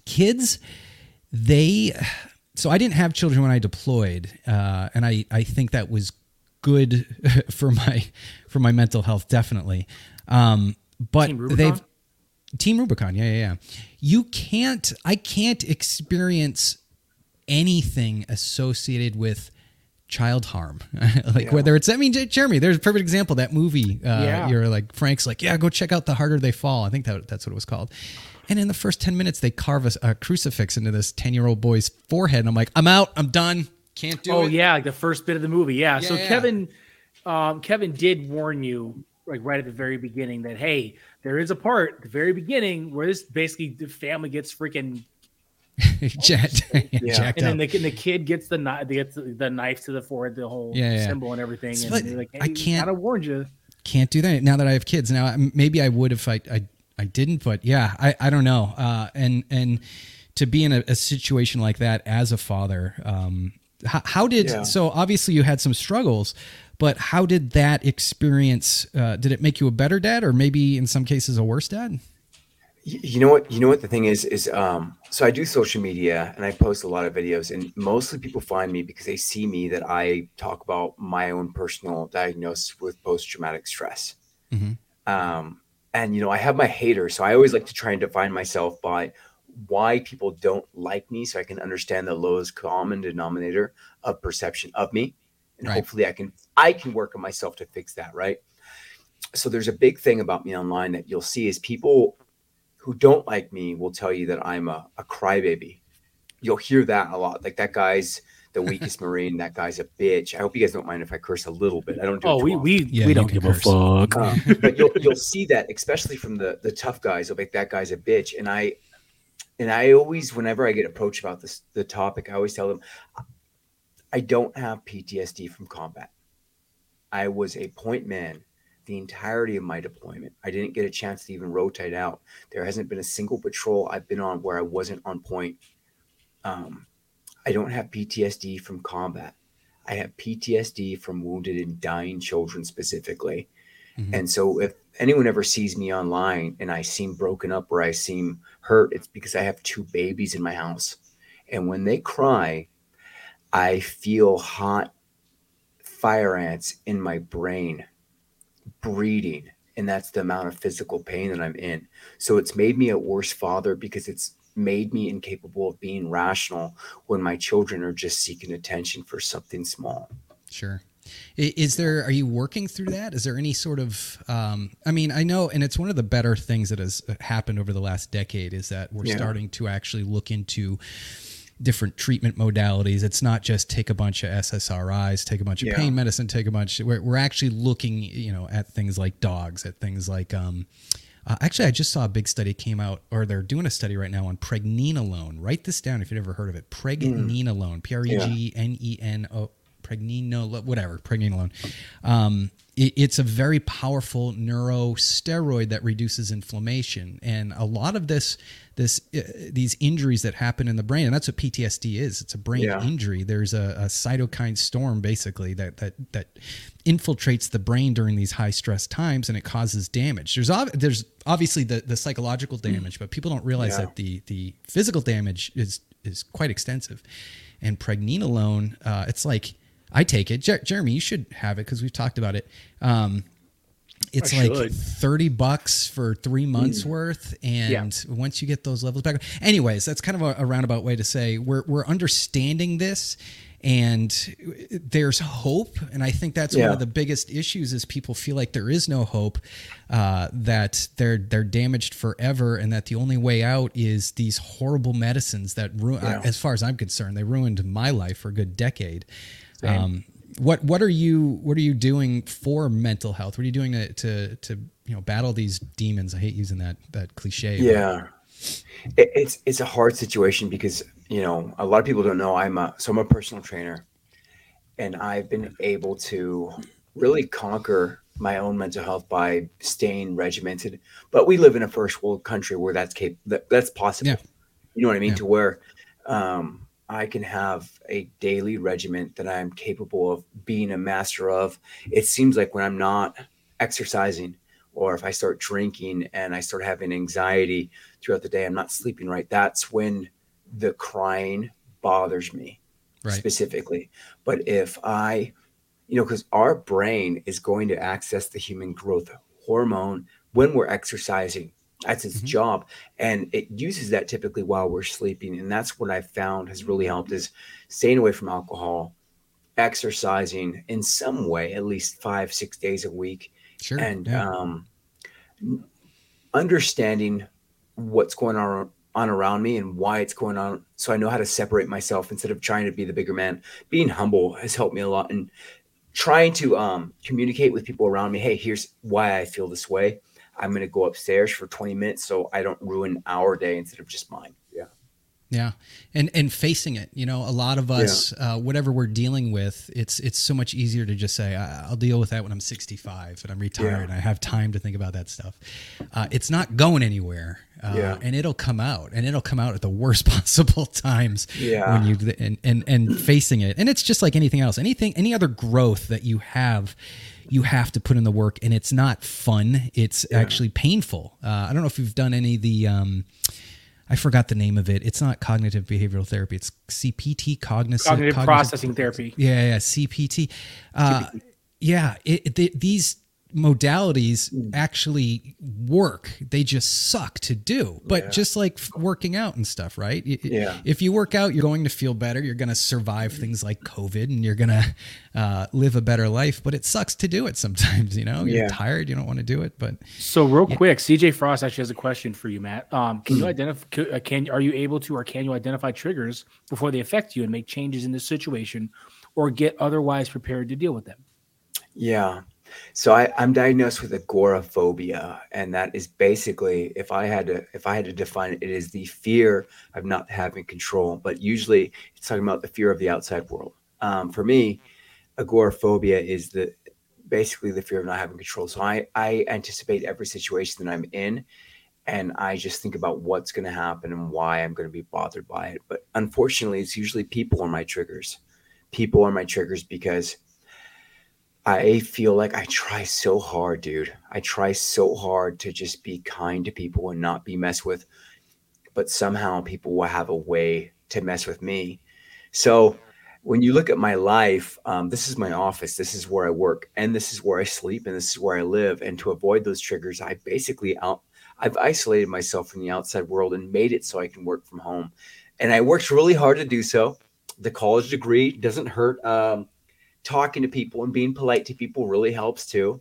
Kids they so i didn't have children when i deployed uh, and i i think that was good <laughs> for my for my mental health definitely um, but Team Rubicon? they've team rubicon yeah yeah yeah you can't i can't experience anything associated with child harm <laughs> like Yeah. whether it's i mean jeremy there's a perfect example that movie uh, Yeah. you're like frank's like yeah go check out the harder they fall i think that that's what it was called and in the first 10 minutes they carve a, a crucifix into this 10 year old boy's forehead and i'm like i'm out i'm done can't do oh it Oh, yeah, like the first bit of the movie. Yeah. so Yeah, yeah. Kevin, um, Kevin did warn you like right at the very beginning that hey, there is a part the very beginning where this basically the family gets freaking, <laughs> jacked, <laughs> Yeah. <laughs> jacked and then the, the kid gets the knife, gets the, knife to the forehead, the whole Yeah, yeah. symbol and everything. So, and but they're I can't- of warned you. can't do that now that I have kids. Now maybe I would if I I, I didn't, but yeah, I, I don't know. Uh, and and to be in a, a situation like that as a father, um, how, how did Yeah. so obviously you had some struggles, but how did that experience? Uh, did it make you a better dad, or maybe in some cases a worse dad? You know what? You know what the thing is is um so I do social media and I post a lot of videos and mostly people find me because they see me that I talk about my own personal diagnosis with post traumatic stress. Mhm. Um and you know I have my haters so I always like to try and define myself by why people don't like me so I can understand the lowest common denominator of perception of me and Right. hopefully I can I can work on myself to fix that, right? So there's a big thing about me online that you'll see is people who don't like me will tell you that I'm a, a crybaby. You'll hear that a lot. Like that guy's the weakest <laughs> Marine. That guy's a bitch. I hope you guys don't mind if I curse a little bit. I don't do it Oh, too we we Yeah, we don't can give a fuck. Um, but you'll you'll see that, especially from the the tough guys. They'll be like that guy's a bitch, and I and I always, whenever I get approached about this the topic, I always tell them I don't have PTSD from combat. I was a point man the entirety of my deployment. I didn't get a chance to even rotate out. There hasn't been a single patrol I've been on where I wasn't on point. Um, I don't have PTSD from combat. I have PTSD from wounded and dying children specifically. Mhm. And so if anyone ever sees me online and I seem broken up or I seem hurt, it's because I have two babies in my house. And when they cry, I feel hot fire ants in my brain breeding. And that's the amount of physical pain that I'm in. So it's made me a worse father because it's made me incapable of being rational when my children are just seeking attention for something small. Sure. Is there, are you working through that? Is there any sort of, um, I mean, I know, and it's one of the better things that has happened over the last decade is that we're Yeah. starting to actually look into different treatment modalities. It's not just take a bunch of SSRIs, take a bunch of Yeah. pain medicine, take a bunch. We're, we're actually looking, you know, at things like dogs, at things like, um, uh, actually, I just saw a big study came out, or they're doing a study right now on pregnenolone. Write this down if you've never heard of it. Pregnenolone, P R E G N E N O, pregnenolone, whatever, pregnenolone. Um, it's a very powerful neurosteroid that reduces inflammation, and a lot of this, this, uh, these injuries that happen in the brain, and that's what PTSD is. It's a brain Yeah. injury. There's a, a cytokine storm basically that that that infiltrates the brain during these high stress times and it causes damage. There's ob- there's obviously the the psychological damage, but people don't realize Yeah. that the the physical damage is is quite extensive. And pregnenolone, uh, it's like I take it. Jer- Jeremy, you should have it because we've talked about it. Um, it's I like should. 30 bucks for three months worth. And once you get those levels back, anyways, that's kind of a, a roundabout way to say we're, we're understanding this and there's hope. And I think that's one of the biggest issues is people feel like there is no hope, uh, that they're, they're damaged forever. And that the only way out is these horrible medicines that ruin, Yeah. as far as I'm concerned, they ruined my life for a good decade. Um, what what are you what are you doing for mental health? What are you doing to to, to you know battle these demons? I hate using that that cliche. Yeah, it, it's it's a hard situation because you know a lot of people don't know I'm a so I'm a personal trainer, and I've been able to really conquer my own mental health by staying regimented. But we live in a first world country where that's cap- that, that's possible. Yeah. You know what I mean? Yeah. To where um, I can have a daily regiment that I'm capable of being a master of. It seems like when I'm not exercising or if I start drinking and I start having anxiety throughout the day, I'm not sleeping right. That's when the crying bothers me Right. specifically. But if I, you know, because our brain is going to access the human growth hormone when we're exercising. That's its Mhm. job. And it uses that typically while we're sleeping. And that's what I found has really helped is staying away from alcohol, exercising in some way, at least five, six days a week, Sure. and yeah. um, understanding what's going on on around me and why it's going on so i know how to separate myself instead of trying to be the bigger man being humble has helped me a lot and trying to um, communicate with people around me hey here's why i feel this way i'm going to go upstairs for 20 minutes so i don't ruin our day instead of just mine yeah Yeah, and and facing it, you know, a lot of us, yeah. uh, whatever we're dealing with, it's it's so much easier to just say, "I'll deal with that when I'm 65 and I'm retired yeah. and I have time to think about that stuff." Uh, it's not going anywhere, uh, yeah. and it'll come out, and it'll come out at the worst <laughs> possible times. Yeah, when you and and and facing it, and it's just like anything else, anything, any other growth that you have you have to put in the work and it's not fun it's yeah. actually painful uh, i don't know if you've done any of the um, I forgot the name of it. It's not cognitive behavioral therapy. It's CPT, cognitive, cognitive, cognitive processing therapy. Yeah, yeah, CPT. Uh, yeah, it, it, these modalities mm. actually work. They just suck to do. But yeah. just like working out and stuff, right? Yeah. If you work out, you're going to feel better. You're going to survive things like COVID and you're going to uh, live a better life. But it sucks to do it sometimes, you know? You're yeah. tired. You don't want to do it. But so, real yeah. quick, CJ Frost actually has a question for you, Matt. Um, can you mm. identify, uh, can, are you able to, or can you identify triggers before they affect you and make changes in the situation or get otherwise prepared to deal with them? Yeah. So I, I'm diagnosed with agoraphobia, and that is basically, if I had to, if I had to define it, it is the fear of not having control. But usually, it's talking about the fear of the outside world. Um, for me, agoraphobia is the basically the fear of not having control. So I, I anticipate every situation that I'm in, and I just think about what's going to happen and why I'm going to be bothered by it. But unfortunately, it's usually people are my triggers. People are my triggers because I feel like I try so hard, dude. I try so hard to just be kind to people and not be messed with. But somehow people will have a way to mess with me. So when you look at my life, um, this is my office, this is where I work, and this is where I sleep, and this is where I live. And to avoid those triggers, I basically out, I've isolated myself from the outside world and made it so I can work from home. And I worked really hard to do so. The college degree doesn't hurt. Um, talking to people and being polite to people really helps too.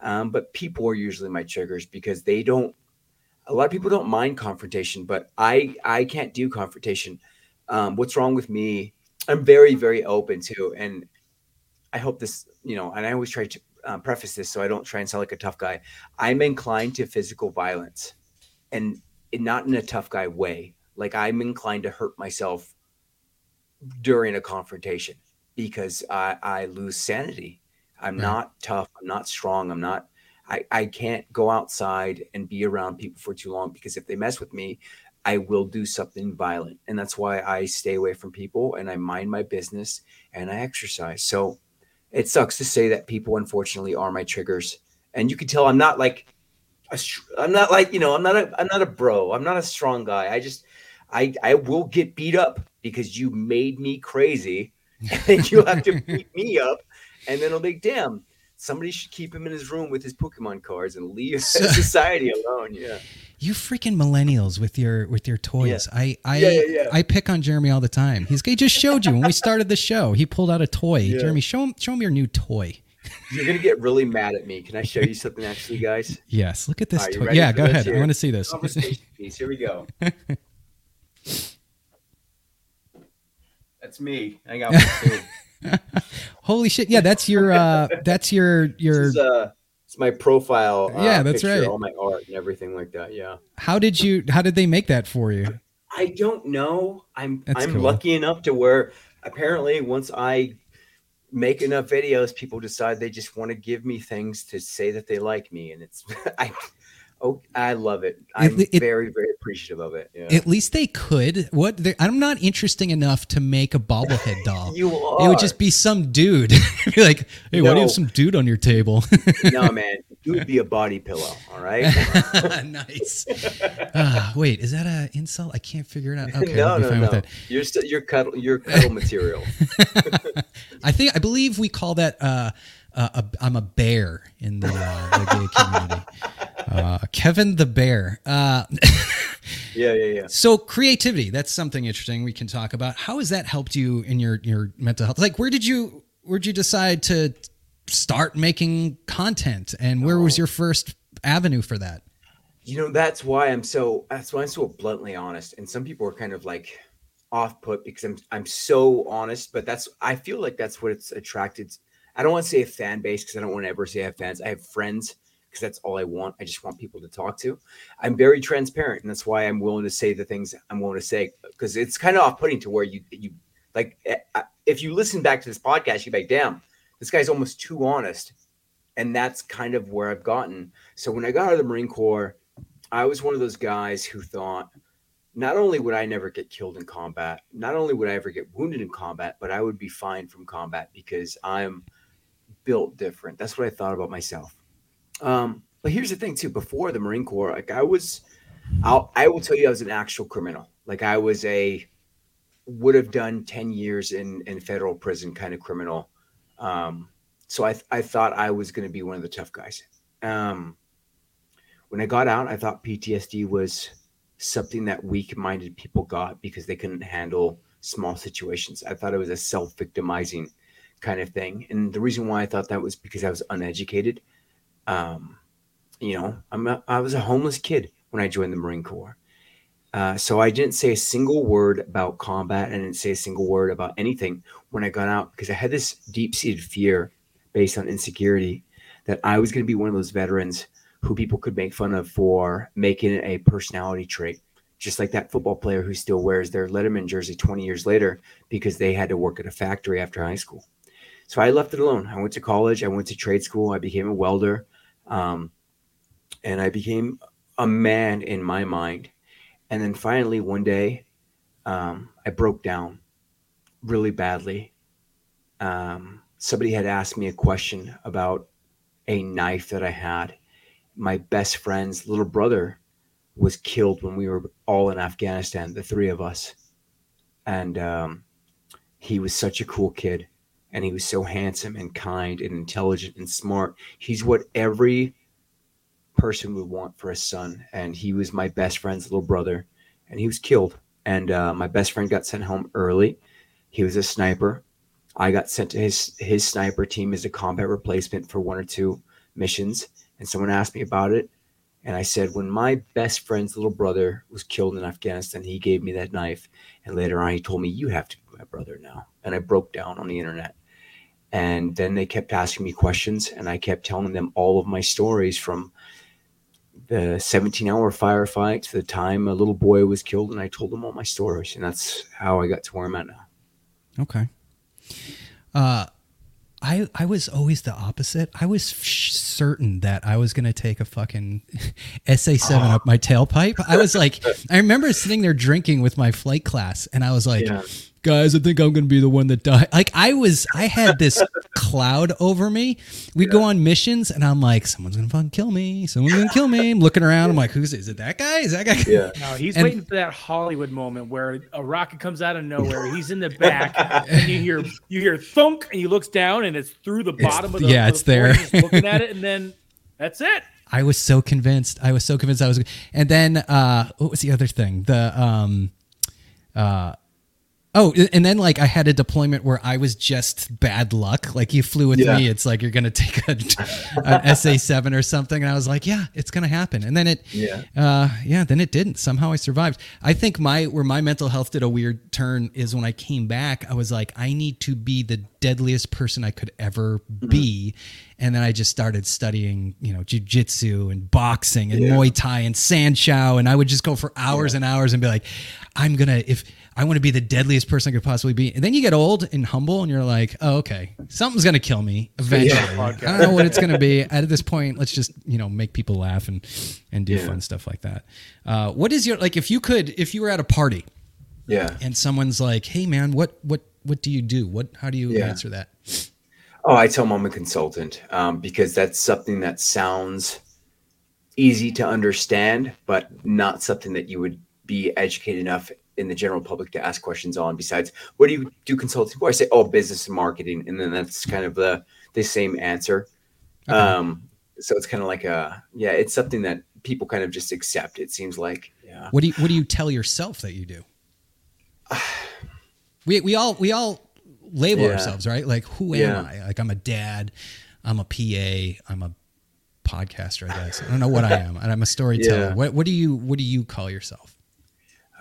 Um, but people are usually my triggers because they don't. A lot of people don't mind confrontation, but I I can't do confrontation. Um, what's wrong with me? I'm very very open to, and I hope this you know. And I always try to uh, preface this so I don't try and sound like a tough guy. I'm inclined to physical violence, and not in a tough guy way. Like I'm inclined to hurt myself during a confrontation because I, I lose sanity. I'm right. not tough. I'm not strong. I'm not. I, I can't go outside and be around people for too long because if they mess with me, I will do something violent. And that's why I stay away from people and I mind my business and I exercise. So it sucks to say that people, unfortunately, are my triggers. And you can tell I'm not like, a, I'm not like, you know, I'm not a, I'm not a bro. I'm not a strong guy. I just, I, I will get beat up because you made me crazy and <laughs> <laughs> you have to beat me up, and then I'll be damn. Somebody should keep him in his room with his Pokemon cards and leave so, <laughs> society alone. Yeah. You freaking millennials with your with your toys. Yeah. I I yeah, yeah, I pick on Jeremy all the time. He's he just showed you when we started the show. He pulled out a toy. Jeremy, show him show him your new toy. You're gonna get really mad at me. Can I show you something actually, guys? Yes. Look at this right, toy. Yeah, go ahead. Here? I want to see this. Here we go. That's me. I got <laughs> one too. Holy shit! Yeah, that's your. uh That's your <laughs> your. Is, uh, it's my profile. Uh, yeah, that's picture, right. All my art and everything like that. Yeah. How did you? How did they make that for you? I don't know. I'm that's I'm cool. lucky enough to where apparently once I make enough videos, people decide they just want to give me things to say that they like me, and it's <laughs> I Oh, I love it. I'm it, it, very, very appreciative of it. Yeah. At least they could. What? I'm not interesting enough to make a bobblehead doll. <laughs> you are. It would just be some dude. <laughs> be like, hey, no. why do you have some dude on your table? <laughs> no, man. You would be a body pillow. All right. nice. Uh, wait, is that an insult? I can't figure it out. Okay, no, no, no. You're still you're cuddle you're cuddle material. I think I believe we call that. Uh, uh, a, I'm a bear in the, uh, the gay community. Uh, Kevin the bear. Uh, yeah, yeah, yeah. So creativity, that's something interesting we can talk about. How has that helped you in your your mental health? Like, where did you where'd you decide to start making content, and where oh. was your first avenue for that? You know, that's why I'm so that's why I'm so bluntly honest. And some people are kind of like off put because I'm I'm so honest, but that's I feel like that's what it's attracted I don't want to say a fan base because I don't want to ever say I have fans. I have friends because that's all I want. I just want people to talk to. I'm very transparent, and that's why I'm willing to say the things I'm willing to say because it's kind of off-putting to where you you like eh, if you listen back to this podcast, you're like, damn, this guy's almost too honest, and that's kind of where I've gotten. So when I got out of the Marine Corps, I was one of those guys who thought not only would I never get killed in combat, not only would I ever get wounded in combat, but I would be fine from combat because I'm built different. That's what I thought about myself. Um, but here's the thing too. Before the Marine Corps, like I was, I'll, I will tell you, I was an actual criminal. Like I was a would have done ten years in in federal prison kind of criminal. Um, so I I thought I was going to be one of the tough guys. Um, when I got out, I thought PTSD was something that weak-minded people got because they couldn't handle small situations. I thought it was a self-victimizing kind of thing, and the reason why I thought that was because I was uneducated. Um, you know, I'm a, I was a homeless kid when I joined the Marine Corps. Uh, so I didn't say a single word about combat. I didn't say a single word about anything when I got out because I had this deep-seated fear based on insecurity that I was going to be one of those veterans who people could make fun of for making it a personality trait, just like that football player who still wears their Letterman jersey 20 years later because they had to work at a factory after high school. So I left it alone. I went to college, I went to trade school, I became a welder, um, and I became a man in my mind. And then finally, one day, um, I broke down really badly. Um, somebody had asked me a question about a knife that I had my best friend's little brother was killed when we were all in Afghanistan, the three of us. And um, he was such a cool kid. And he was so handsome and kind and intelligent and smart. He's what every person would want for a son. And he was my best friend's little brother. And he was killed. And uh, my best friend got sent home early. He was a sniper. I got sent to his his sniper team as a combat replacement for one or two missions and someone asked me about it. And I said, when my best friend's little brother was killed in Afghanistan, he gave me that knife. And later on, he told me, You have to be my brother now. And I broke down on the internet. And then they kept asking me questions, and I kept telling them all of my stories from the 17 hour firefight to the time a little boy was killed. And I told them all my stories. And that's how I got to where I'm at now. Okay. Uh, I I was always the opposite. I was f- certain that I was going to take a fucking <laughs> SA7 oh. up my tailpipe. I was like <laughs> I remember sitting there drinking with my flight class and I was like yeah guys, I think I'm going to be the one that died. Like I was, I had this <laughs> cloud over me. We'd yeah. go on missions, and I'm like, someone's going to fucking kill me. Someone's going to kill me. I'm looking around. I'm like, who's is it? That guy? Is that guy? Yeah. No, he's and, waiting for that Hollywood moment where a rocket comes out of nowhere. He's in the back, and you hear you hear thunk, and he looks down, and it's through the bottom of the yeah, of it's the there. looking at it, and then that's it. I was so convinced. I was so convinced I was. And then uh, what was the other thing? The um, uh Oh, and then like I had a deployment where I was just bad luck. Like you flew with yeah. me, it's like you're gonna take a, an SA seven or something, and I was like, yeah, it's gonna happen. And then it, yeah, uh, yeah, then it didn't. Somehow I survived. I think my where my mental health did a weird turn is when I came back. I was like, I need to be the deadliest person I could ever mm-hmm. be, and then I just started studying, you know, jujitsu and boxing and yeah. Muay Thai and Sanshou, and I would just go for hours yeah. and hours and be like, I'm gonna if I want to be the deadliest person I could possibly be. And then you get old and humble and you're like, oh, okay, something's going to kill me eventually. Yeah. I don't know what it's going to be. At this point, let's just, you know, make people laugh and, and do yeah. fun stuff like that. Uh, what is your, like, if you could, if you were at a party yeah, and someone's like, hey man, what, what, what do you do? What, how do you yeah. answer that? Oh, I tell them I'm a consultant um, because that's something that sounds easy to understand, but not something that you would be educated enough in the general public to ask questions on besides what do you do consulting for? I say oh business and marketing. And then that's kind of the the same answer. Okay. um so it's kind of like a yeah it's something that people kind of just accept it seems like. Yeah. What do you what do you tell yourself that you do? <sighs> We we all we all label yeah. ourselves right? Like who am yeah. i? Like i'm a dad i'm a pa i'm a podcaster i guess. I don't know what i am. And <laughs> i'm a storyteller. What what do you what do you call yourself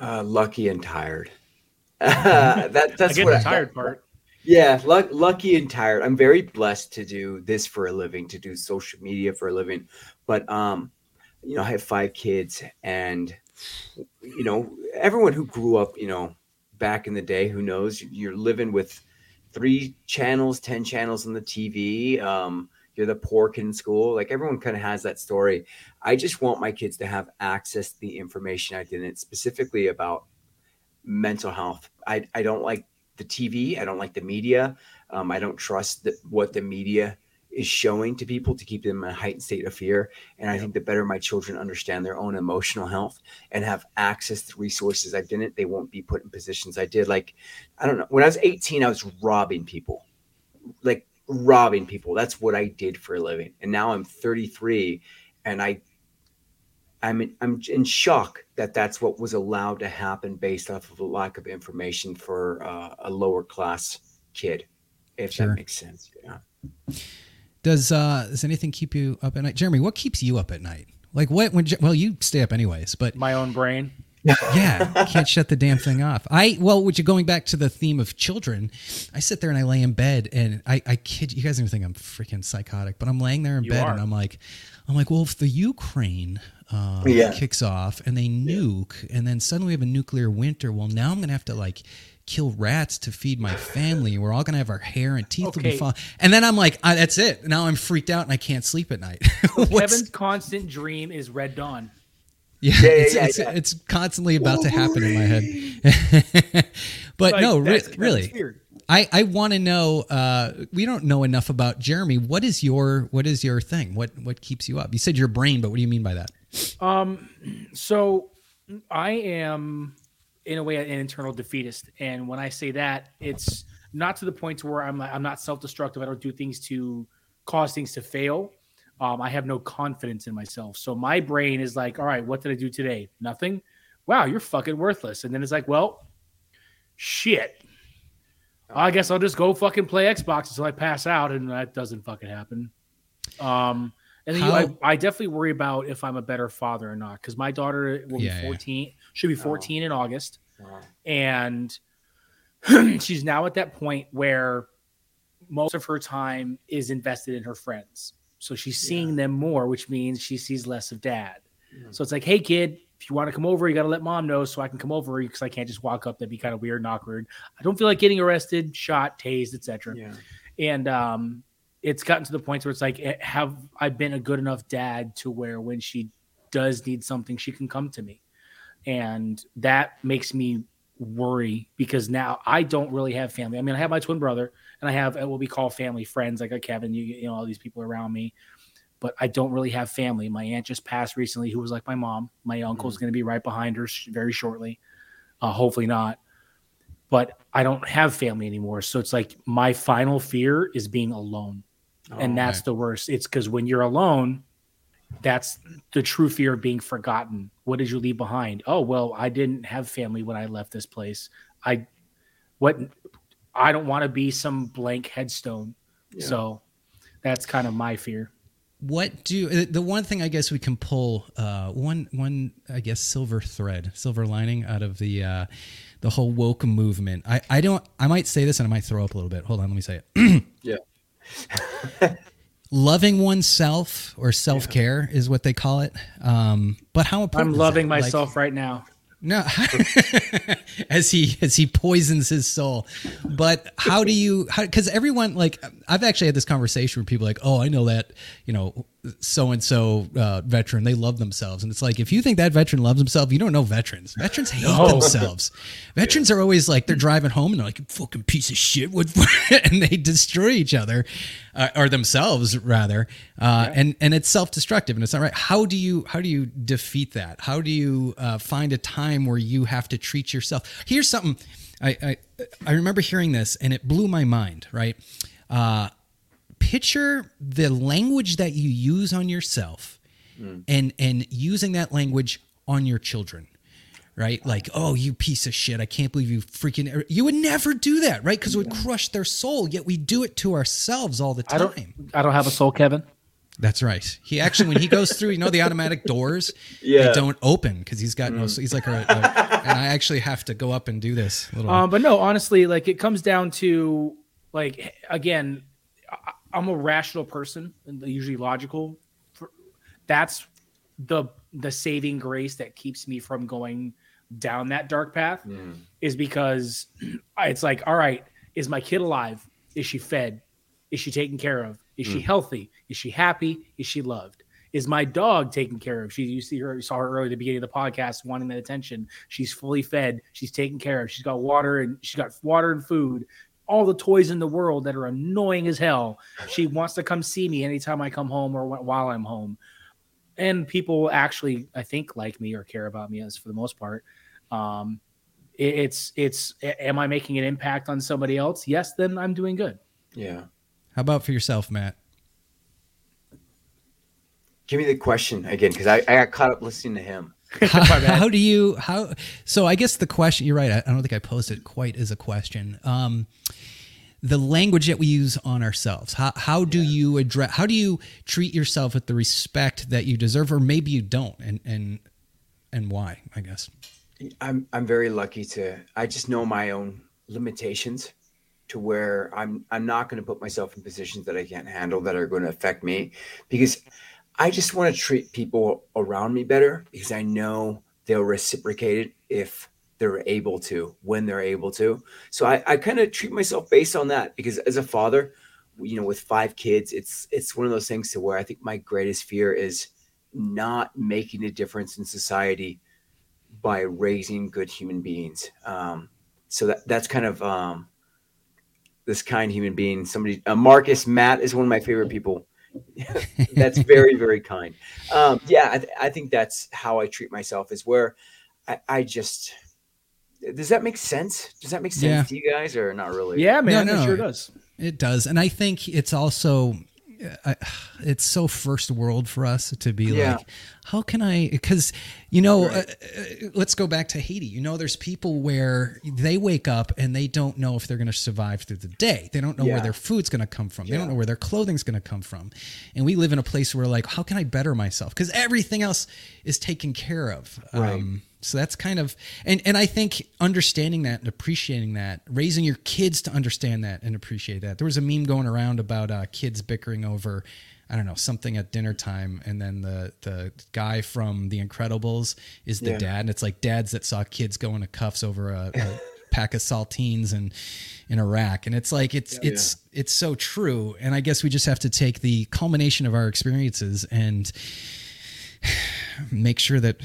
uh, lucky and tired. <laughs> <laughs> that, that's what the tired part. Yeah, lucky and tired. I'm very blessed to do this for a living, to do social media for a living. but um, you know, I have five kids, and you know, everyone who grew up, you know, back in the day, who knows, you're living with three channels, ten channels on the TV. Um, you're the poor kid in school. Like everyone kind of has that story. I just want my kids to have access to the information I didn't, specifically about mental health. I, I don't like the TV. I don't like the media. Um, I don't trust the, what the media is showing to people to keep them in a heightened state of fear. And I think the better my children understand their own emotional health and have access to resources I didn't, they won't be put in positions I did. Like, I don't know. When I was 18, I was robbing people, like robbing people. That's what I did for a living. And now I'm 33 and I I'm in, I'm in shock that that's what was allowed to happen based off of a lack of information for uh, a lower class kid, if sure. that makes sense. Yeah. Does uh, does anything keep you up at night, Jeremy? What keeps you up at night? Like what? When well, you stay up anyways, but my own brain. Yeah, can't shut the damn thing off. I well, which going back to the theme of children, I sit there and I lay in bed and I, I kid you guys, gonna think I'm freaking psychotic, but I'm laying there in you bed are. and I'm like, I'm like, well, if the Ukraine uh, yeah. kicks off and they nuke, yeah. and then suddenly we have a nuclear winter, well, now I'm gonna have to like kill rats to feed my family. We're all gonna have our hair and teeth okay. will be falling. And then I'm like, uh, that's it. Now I'm freaked out and I can't sleep at night. <laughs> Kevin's constant dream is Red Dawn. Yeah, yeah, it's, yeah, it's, yeah. it's, constantly about to happen in my head. <laughs> but like, no, re- really, I, I want to know. Uh, we don't know enough about Jeremy. What is your what is your thing? What what keeps you up? You said your brain, but what do you mean by that? Um, so I am in a way an internal defeatist, and when I say that, it's not to the point to where I'm I'm not self destructive. I don't do things to cause things to fail. Um, I have no confidence in myself. So my brain is like, all right, what did I do today? Nothing. Wow, you're fucking worthless. And then it's like, well, shit. I guess I'll just go fucking play Xbox until I pass out, and that doesn't fucking happen. Um, and then you, I, I, definitely worry about if I'm a better father or not because my daughter will yeah, be 14, yeah. should be 14 oh. in August, wow. and <clears throat> she's now at that point where most of her time is invested in her friends. So she's seeing yeah. them more, which means she sees less of dad. So it's like, hey, kid, if you want to come over, you got to let mom know so I can come over because I can't just walk up. That'd be kind of weird and awkward. I don't feel like getting arrested, shot, tased, etc. Yeah. And um, it's gotten to the point where it's like, eh, have I been a good enough dad to where when she does need something, she can come to me, and that makes me worry because now I don't really have family. I mean, I have my twin brother, and I have what we call family friends, like a Kevin, you, you know, all these people around me but I don't really have family. My aunt just passed recently, who was like my mom. My uncle's mm-hmm. going to be right behind her very shortly. Uh, hopefully not. But I don't have family anymore. So it's like my final fear is being alone. Oh, and that's the worst. It's because when you're alone, that's the true fear of being forgotten. What did you leave behind? Oh, well, I didn't have family when I left this place. I, what, I don't want to be some blank headstone. Yeah. So that's kind of my fear what do uh, the one thing I guess we can pull uh, one one I guess silver thread, silver lining out of the uh, the whole woke movement. I I don't I might say this and I might throw up a little bit. Hold on, let me say it. <clears throat> yeah. loving oneself or self care yeah. is what they call it. Um, but how important? I'm loving myself like, right now. No, <laughs> <laughs> <laughs> as he as he poisons his soul. But how do you? Because everyone like I've actually had this conversation with people like, oh, I know that you know so and so veteran they love themselves, and it's like if you think that veteran loves himself, you don't know veterans. Veterans hate no. themselves. <laughs> Veterans are always like they're driving home and they're like fucking piece of shit, <laughs> and they destroy each other uh, or themselves rather, uh, yeah. and and it's self destructive and it's not right. How do you how do you defeat that? How do you uh, find a time where you have to treat yourself? Here's something. I, I, I remember hearing this and it blew my mind. Right, uh, picture the language that you use on yourself mm. and and using that language on your children right like oh you piece of shit i can't believe you freaking you would never do that right because it would crush their soul yet we do it to ourselves all the time i don't, I don't have a soul kevin that's right. He actually, when he goes through, you know, the automatic doors, yeah. they don't open because he's got mm. no. He's like, a, a, and I actually have to go up and do this. Little. Um, but no, honestly, like it comes down to like again, I'm a rational person and usually logical. For, that's the the saving grace that keeps me from going down that dark path Mm. is because <clears throat> it's like, all right, is my kid alive? Is she fed? Is she taken care of? Is she Mm. healthy? Is she happy? Is she loved? Is my dog taken care of? She you see her you saw her earlier at the beginning of the podcast wanting that attention. She's fully fed. She's taken care of. She's got water and she's got water and food. All the toys in the world that are annoying as hell. She wants to come see me anytime I come home or while I'm home. And people actually, I think, like me or care about me as for the most part. Um, it- it's it's am I making an impact on somebody else? Yes, then I'm doing good. Yeah. How about for yourself, Matt? Give me the question again because I, I got caught up listening to him. <laughs> how, how do you how so i guess the question you're right i, I don't think i posed it quite as a question. Um the language that we use on ourselves how, how do you address how do you treat yourself with the respect that you deserve or maybe you don't and and and why i guess? I'm I'm very lucky to I just know my own limitations to where I'm I'm not going to put myself in positions that I can't handle that are going to affect me because I just want to treat people around me better because I know they'll reciprocate it if they're able to when they're able to. So I, I kind of treat myself based on that because as a father, you know, with five kids, it's it's one of those things to where I think my greatest fear is not making a difference in society by raising good human beings. Um, so that that's kind of um, this kind human being. Somebody, uh, Marcus Matt is one of my favorite people. <laughs> that's very very kind. Um, yeah, I, th- I think that's how I treat myself. Is where I, I just. Does that make sense? Does that make sense Yeah. to you guys, or not really? Yeah, man, No, it no. sure does. It does, and I think it's also I, it's so first world for us to be Yeah. like, how can I? Because you know, Right. uh, uh, let's go back to Haiti. You know, there's people where they wake up and they don't know if they're going to survive through the day. They don't know where their food's going to come from. They don't know where their clothing's going to come from. And we live in a place where like, how can I better myself? Because everything else is taken care of. Right. Um, so that's kind of and and I think understanding that and appreciating that, raising your kids to understand that and appreciate that. There was a meme going around about uh, kids bickering over, I don't know, something at dinner time, and then the the guy from The Incredibles is the Yeah. dad, and it's like dads that saw kids going to cuffs over a, a <laughs> pack of saltines and in Iraq, and it's like it's Yeah. it's it's so true, and I guess we just have to take the culmination of our experiences and <sighs> make sure that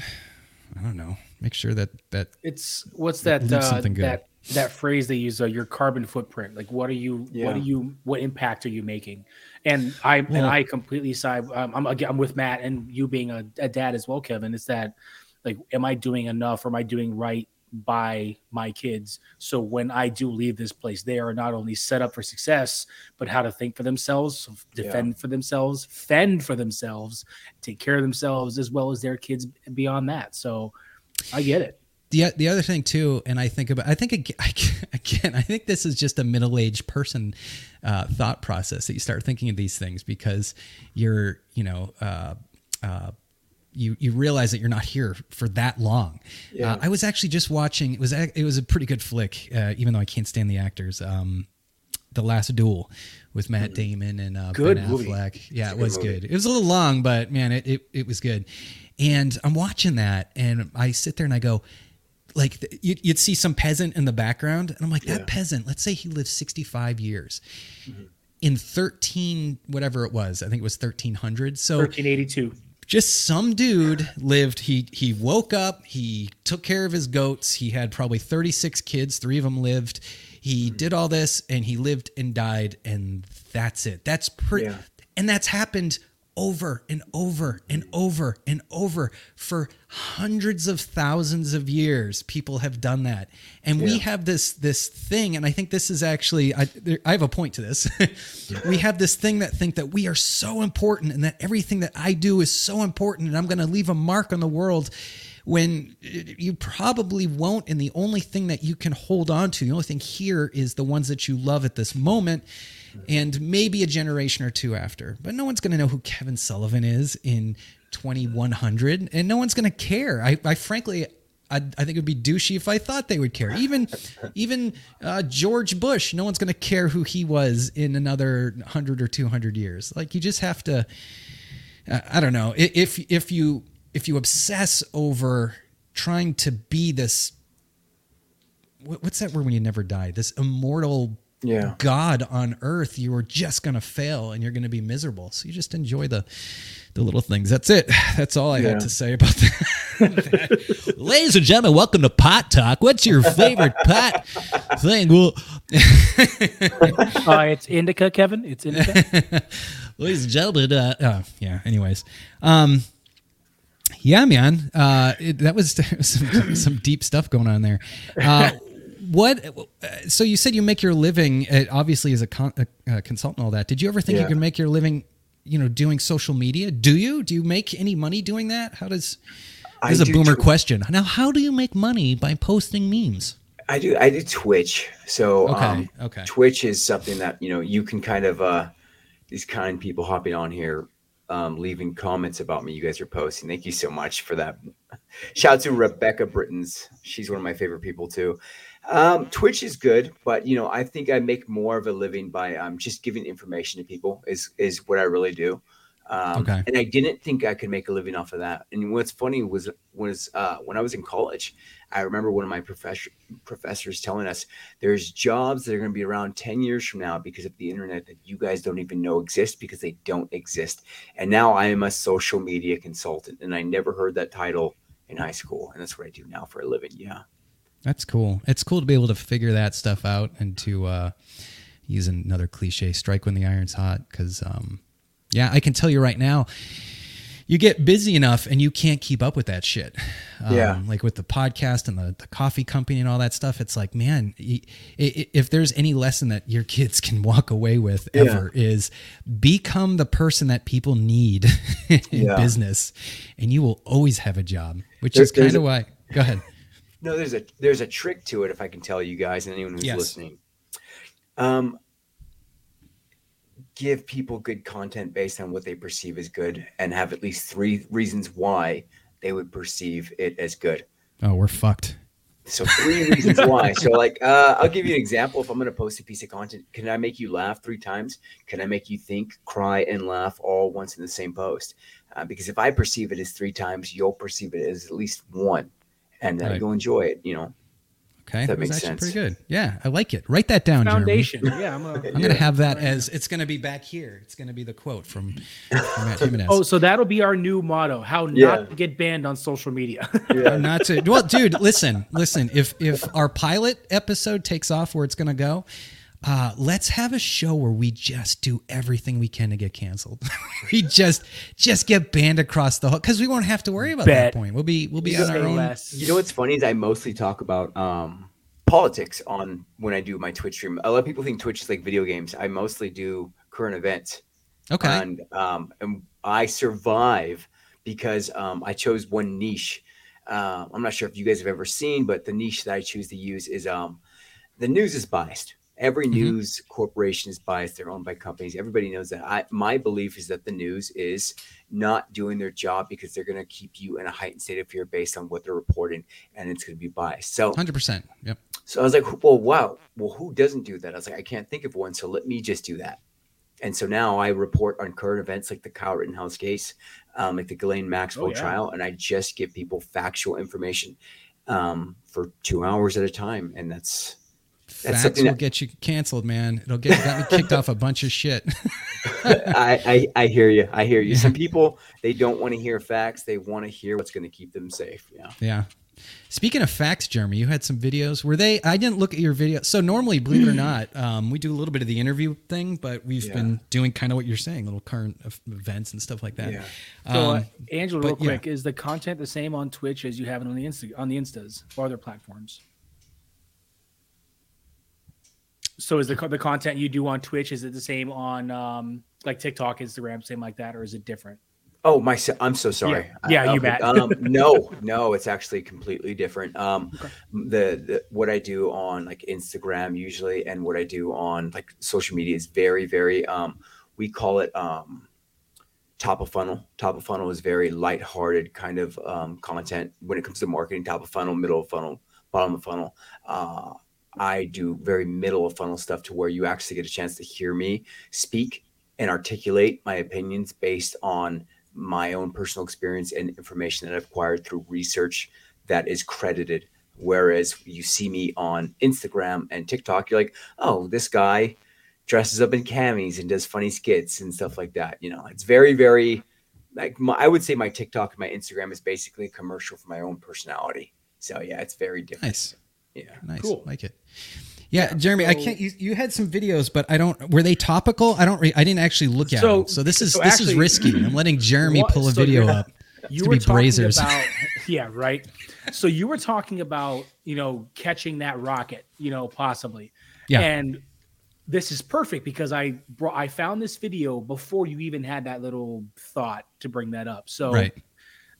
I don't know, make sure that that It's what's that Leave uh, something good. that that phrase they use uh, your carbon footprint like what are you Yeah. what are you what impact are you making? And i and i completely side um, i'm again I'm with matt and you being a, a dad as well kevin it's that like am i doing enough? Or am i doing right by my kids. So when i do leave this place they are not only set up for success but how to think for themselves defend for themselves fend for themselves take care of themselves as well as their kids beyond that. So i get it. The the other thing too, and I think about, I think ag- <laughs> again, I think this is just a middle aged person uh, thought process that you start thinking of these things because you're, you know, uh, uh, you you realize that you're not here for that long. Yeah. Uh, I was actually just watching. It was ac- it was a pretty good flick, uh, even though I can't stand the actors. Um, the Last Duel with Matt Damon and uh, Ben movie. Affleck. Yeah, It's it was movie. good. It was a little long, but man, it, it it was good. And I'm watching that, and I sit there and I go, like you'd, you'd see some peasant in the background, and I'm like, that Yeah. peasant. Let's say he lived 65 years. Mm-hmm. In 13, whatever it was, I think it was 1300. So 1382 just some dude lived he he woke up he took care of his goats he had probably 36 kids three of them lived he did all this and he lived and died and that's it that's pretty Yeah. and that's happened over and over and over and over for hundreds of thousands of years people have done that. And we have this this thing and i think this is actually i, there, I have a point to this. <laughs> We have this thing that think that we are so important and that everything that i do is so important and i'm going to leave a mark on the world when you probably won't and the only thing that you can hold on to the only thing here is the ones that you love at this moment and maybe a generation or two after but no one's going to know who kevin sullivan is in 2100 and no one's going to care i, I frankly I, I think it would be douchey if I thought they would care. Even, <laughs> even uh, George Bush, no one's going to care who he was in another hundred or two hundred years. Like you just have to, uh, I don't know if if you if you obsess over trying to be this what's that word when you never die this immortal yeah. god on earth you are just going to fail and you're going to be miserable. So you just enjoy the the little things. That's it. <laughs> That's all i yeah. had to say about that. <laughs> Ladies and gentlemen welcome to pot talk. What's your favorite pot thing? Well uh, it's indica kevin? It's indica? <laughs> Ladies and gentlemen uh, uh, yeah anyways. Um yeah, man. Uh, it, that was some, some, deep stuff going on there. Uh, what? So you said you make your living, obviously, as a, con, a, a consultant, all that. Did you ever think yeah. you could make your living, you know, doing social media? Do you? Do you make any money doing that? How does? This is a boomer tw- question. Now, how do you make money by posting memes? I do. I do Twitch. So, okay, um, okay. Twitch is something that you know you can kind of uh, these kind people hopping on here um, leaving comments about me. You guys are posting. Thank you so much for that. Shout out to Rebecca Brittens. She's one of my favorite people too. Um, Twitch is good, but you know, I think I make more of a living by um, just giving information to people. Is is what I really do. Um, okay. And I didn't think I could make a living off of that. And what's funny was was uh, when I was in college, I remember one of my professor professors telling us there's jobs that are going to be around 10 years from now because of the internet that you guys don't even know exist because they don't exist. And now I am a social media consultant, and I never heard that title in high school, and that's what I do now for a living. Yeah. That's cool. It's cool to be able to figure that stuff out and to uh, use another cliche, strike when the iron's hot. Because, um, yeah, I can tell you right now, you get busy enough and you can't keep up with that shit. Um, yeah. Like with the podcast and the, the coffee company and all that stuff, it's like, man, if there's any lesson that your kids can walk away with ever yeah. is become the person that people need <laughs> in yeah. business and you will always have a job, which is kind of why. Go ahead. No, there's a there's a trick to it if I can tell you guys and anyone who's yes. listening. Um, give people good content based on what they perceive as good and have at least three reasons why they would perceive it as good. Oh, we're fucked. So three <laughs> reasons why. So like uh, I'll give you an example. If I'm gonna post a piece of content, can I make you laugh three times? Can I make you think, cry, and laugh all once in the same post? Uh, because if I perceive it as three times, you'll perceive it as at least one and then right. you'll enjoy it. You know. Okay, that, makes sense. Pretty good. Yeah, I like it. Write that down. Foundation. Jeremy. <laughs> Yeah, I'm, a, I'm gonna have that as it's gonna be back here. It's gonna be the quote from, from Matt Jimenez. Oh, so that'll be our new motto: How yeah. not to get banned on social media. <laughs> yeah. not to. Well, dude, listen, listen. If if our pilot episode takes off where it's gonna go, uh, let's have a show where we just do everything we can to get canceled. <laughs> we just just get banned across the hook because we won't have to worry about Bet. that point. We'll be we'll be on our own. Less. You know what's funny is I mostly talk about um, politics on when I do my Twitch stream. A lot of people think Twitch is like video games. I mostly do current events. Okay. And um, and I survive because um, I chose one niche. Uh, I'm not sure if you guys have ever seen, but the niche that I choose to use is um, the news is biased. Every mm-hmm. news corporation is biased. They're owned by companies. Everybody knows that. I, my belief is that the news is not doing their job because they're going to keep you in a heightened state of fear based on what they're reporting, and it's going to be biased. So, hundred percent. Yep. So I was like, well, wow. Well, who doesn't do that? I was like, I can't think of one. So let me just do that. And so now I report on current events like the Kyle Rittenhouse case, um, like the Ghislaine Maxwell oh, yeah. trial, and I just give people factual information um, for two hours at a time, and that's that's Facts will that, get you canceled, man. It'll get got me kicked off a bunch of shit. <laughs> I, I, I hear you. I hear you. Some people they don't want to hear facts. They want to hear what's going to keep them safe. Yeah. Yeah. Speaking of facts, Jeremy, you had some videos. Were they? I didn't look at your video. So normally, believe it or not, <clears throat> um, we do a little bit of the interview thing, but we've yeah. been doing kind of what you're saying, little current events and stuff like that. Yeah. So, uh, um, Angela, real quick, yeah. is the content the same on Twitch as you have it on the Insta on the Instas or other platforms? So is the the content you do on Twitch is it the same on um, like TikTok, Instagram, same like that, or is it different? Oh my! I'm so sorry. Yeah, yeah you bet. um, <laughs> no, no, it's actually completely different. Um, okay. the, the what I do on like Instagram usually, and what I do on like social media is very, very. Um, we call it um, top of funnel. Top of funnel is very light-hearted kind of um, content when it comes to marketing. Top of funnel, middle of funnel, bottom of funnel. Uh, I do very middle of funnel stuff to where you actually get a chance to hear me speak and articulate my opinions based on my own personal experience and information that I've acquired through research that is credited. Whereas you see me on Instagram and TikTok, you're like, oh, this guy dresses up in camis and does funny skits and stuff like that. You know, it's very, very like my, I would say my TikTok and my Instagram is basically a commercial for my own personality. So yeah, it's very different. Nice. Yeah. Nice. Cool. Like it. Yeah, Jeremy, I can't. You, you had some videos, but I don't. Were they topical? I don't. Re, I didn't actually look at So- them. So this is so this actually- is risky. I'm <clears throat> letting Jeremy What- pull a so video up. you were be talking brazers. about yeah right so you were talking about you know catching that rocket you know possibly Yeah. and this is perfect because i brought i found this video before you even had that little thought to bring that up so Right.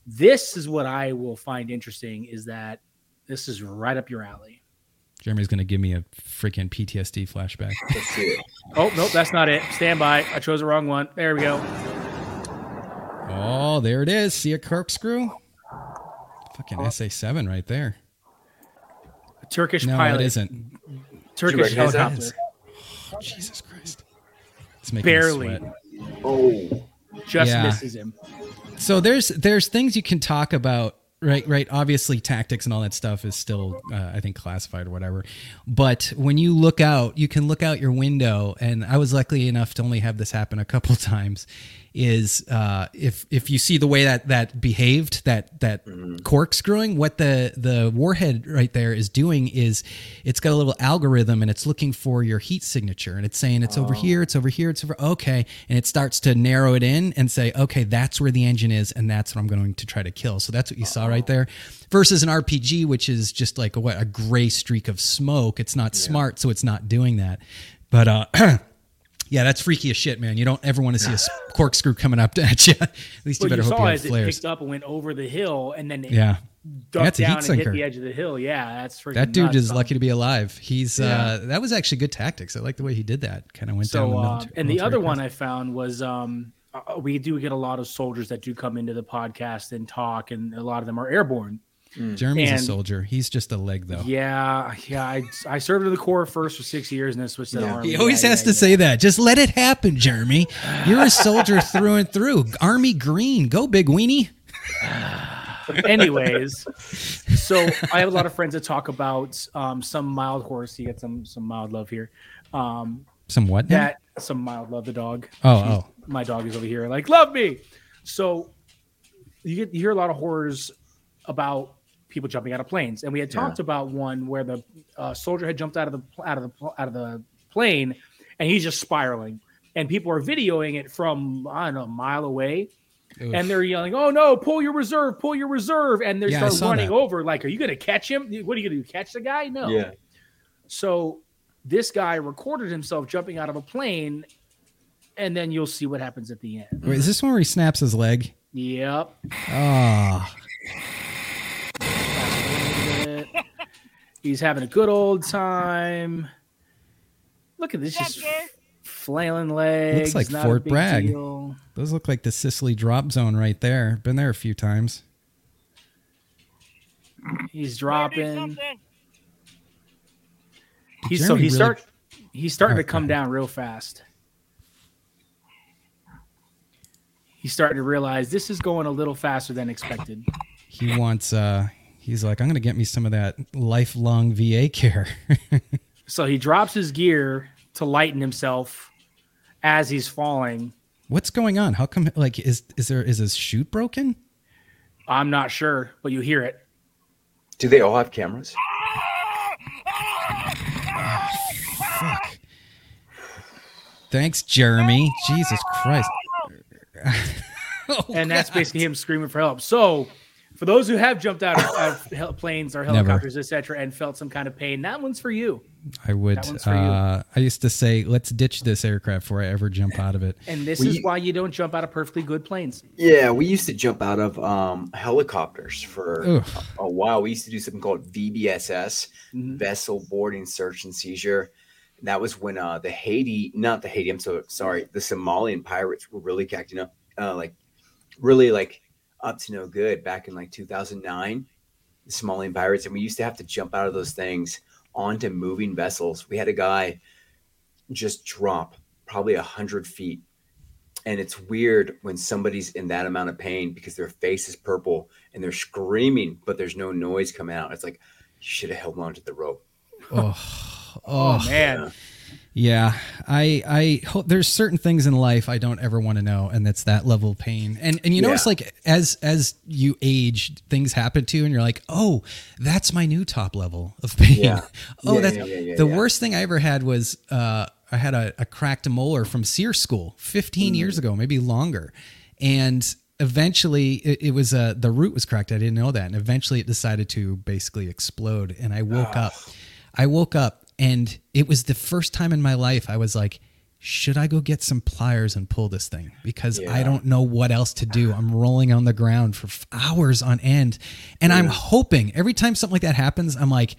this is what i will find interesting is that this is right up your alley Jeremy's going to give me a freaking PTSD flashback. <laughs> Let's see it. oh nope that's not it stand by i chose the wrong one there we go Oh, there it is. See a corkscrew? Fucking SA7 right there. a turkish No, pilot it isn't. turkish recognize that? helicopter Oh, Jesus Christ. It's making Barely. sweat. Oh, just Yeah. misses him So there's there's things you can talk about, right? Right. Obviously, tactics and all that stuff is still, uh, I think, classified or whatever. But when you look out, you can look out your window, and I was lucky enough to only have this happen a couple <laughs> times. Is uh, if if you see the way that that behaved, that that corkscrewing, what the the warhead right there is doing is it's got a little algorithm and it's looking for your heat signature and it's saying it's over here, it's over here, it's over okay, and it starts to narrow it in and say okay, that's where the engine is and that's what I'm going to try to kill. So that's what you saw right there. Versus an RPG, which is just like a, what a gray streak of smoke. It's not smart, so it's not doing that. But uh, <clears throat> yeah, that's freaky as shit, man. You don't ever want to see a <laughs> corkscrew coming up <laughs> at you. At least you But better you hope saw you have it picked up and went over the hill, and then Yeah. ducked That's a heat down and hit sinker. the edge of the hill. Yeah, that's freaking That dude nuts. is lucky to be alive. He's uh that was actually good tactics. I like the way he did that. Kind of went down the So, uh, and the other one I found was um, uh, we do get a lot of soldiers that do come into the podcast and talk, and a lot of them are airborne. Jeremy's a soldier. He's just a leg though. Yeah, yeah. I, I served in the Corps first for six years, and then switched to the Yeah. army. He always Yeah, has yeah, to say that. Just let it happen, Jeremy. You're a soldier through and through. Army green. Go big weenie. <sighs> Anyways, so I have a lot of friends that talk about um, some mild horse. You get some some mild love here. Um, Some what? now? that some mild love the dog. Oh, She's- oh. my dog is over here like love me. So you get you hear a lot of horrors about people jumping out of planes, and we had talked about one where the uh, soldier had jumped out of the out of the out of the plane, and he's just spiraling, and people are videoing it from I don't know a mile away. Oof. And they're yelling, "Oh no! Pull your reserve! Pull your reserve!" And they Yeah, I start running that. over. Like, are you going to catch him? What are you going to do? Catch the guy? No. yeah. So this guy recorded himself jumping out of a plane, and then you'll see what happens at the end. Wait, is this one where he snaps his leg? Yep. Oh, He's having a good old time. Look at this, just flailing legs. Looks like Fort Bragg. deal. those look like the Sicily drop zone right there. Been there a few times. He's dropping. He's so Jeremy he's really- start he's starting Oh, to come down real fast. He's starting to realize this is going a little faster than expected. He wants. uh He's like, I'm gonna get me some of that lifelong VA care. <laughs> So he drops his gear to lighten himself as he's falling. What's going on? How come? Like, is is there is his chute broken? I'm not sure, but you hear it. Do they all have cameras? Fuck. <sighs> Thanks, Jeremy. Jesus Christ. <laughs> Oh, and that's basically him screaming for help. So, for those who have jumped out of, of planes or helicopters, etc., and felt some kind of pain, that one's for you. I would. That for you. Uh, I used to say, let's ditch this aircraft before I ever jump out of it. And this We- is why you don't jump out of perfectly good planes. Yeah, we used to jump out of um, helicopters for Ugh. a while. We used to do something called VBSS, Mhm. Vessel Boarding Search and Seizure. And that was when uh, the Haiti, not the Haiti, I'm so sorry, the Somalian pirates were really acting up, uh, like really like up to no good back in like 2009. The Somalian pirates, and we used to have to jump out of those things onto moving vessels. We had a guy just drop probably a hundred feet and it's weird when somebody's in that amount of pain because their face is purple and they're screaming, but there's no noise coming out. It's like you should have held on to the rope. Oh, Oh, oh, man. yeah. I I hope there's certain things in life I don't ever want to know, and it's that level of pain. And and you know, Yeah. it's like as as you age, things happen to you, and you're like, oh, that's my new top level of <laughs> pain. Yeah. <laughs> oh, Yeah, that's yeah, yeah, yeah, the yeah. worst thing I ever had was uh, I had a, a cracked molar from SERE School 15 Mm. years ago, maybe longer, and eventually it, it was uh, the root was cracked. I didn't know that, and eventually it decided to basically explode, and I woke up. I woke up, and it was the first time in my life I was like. Should I go get some pliers and pull this thing? Because I don't know what else to do. I'm rolling on the ground for hours on end. And I'm hoping every time something like that happens, I'm like,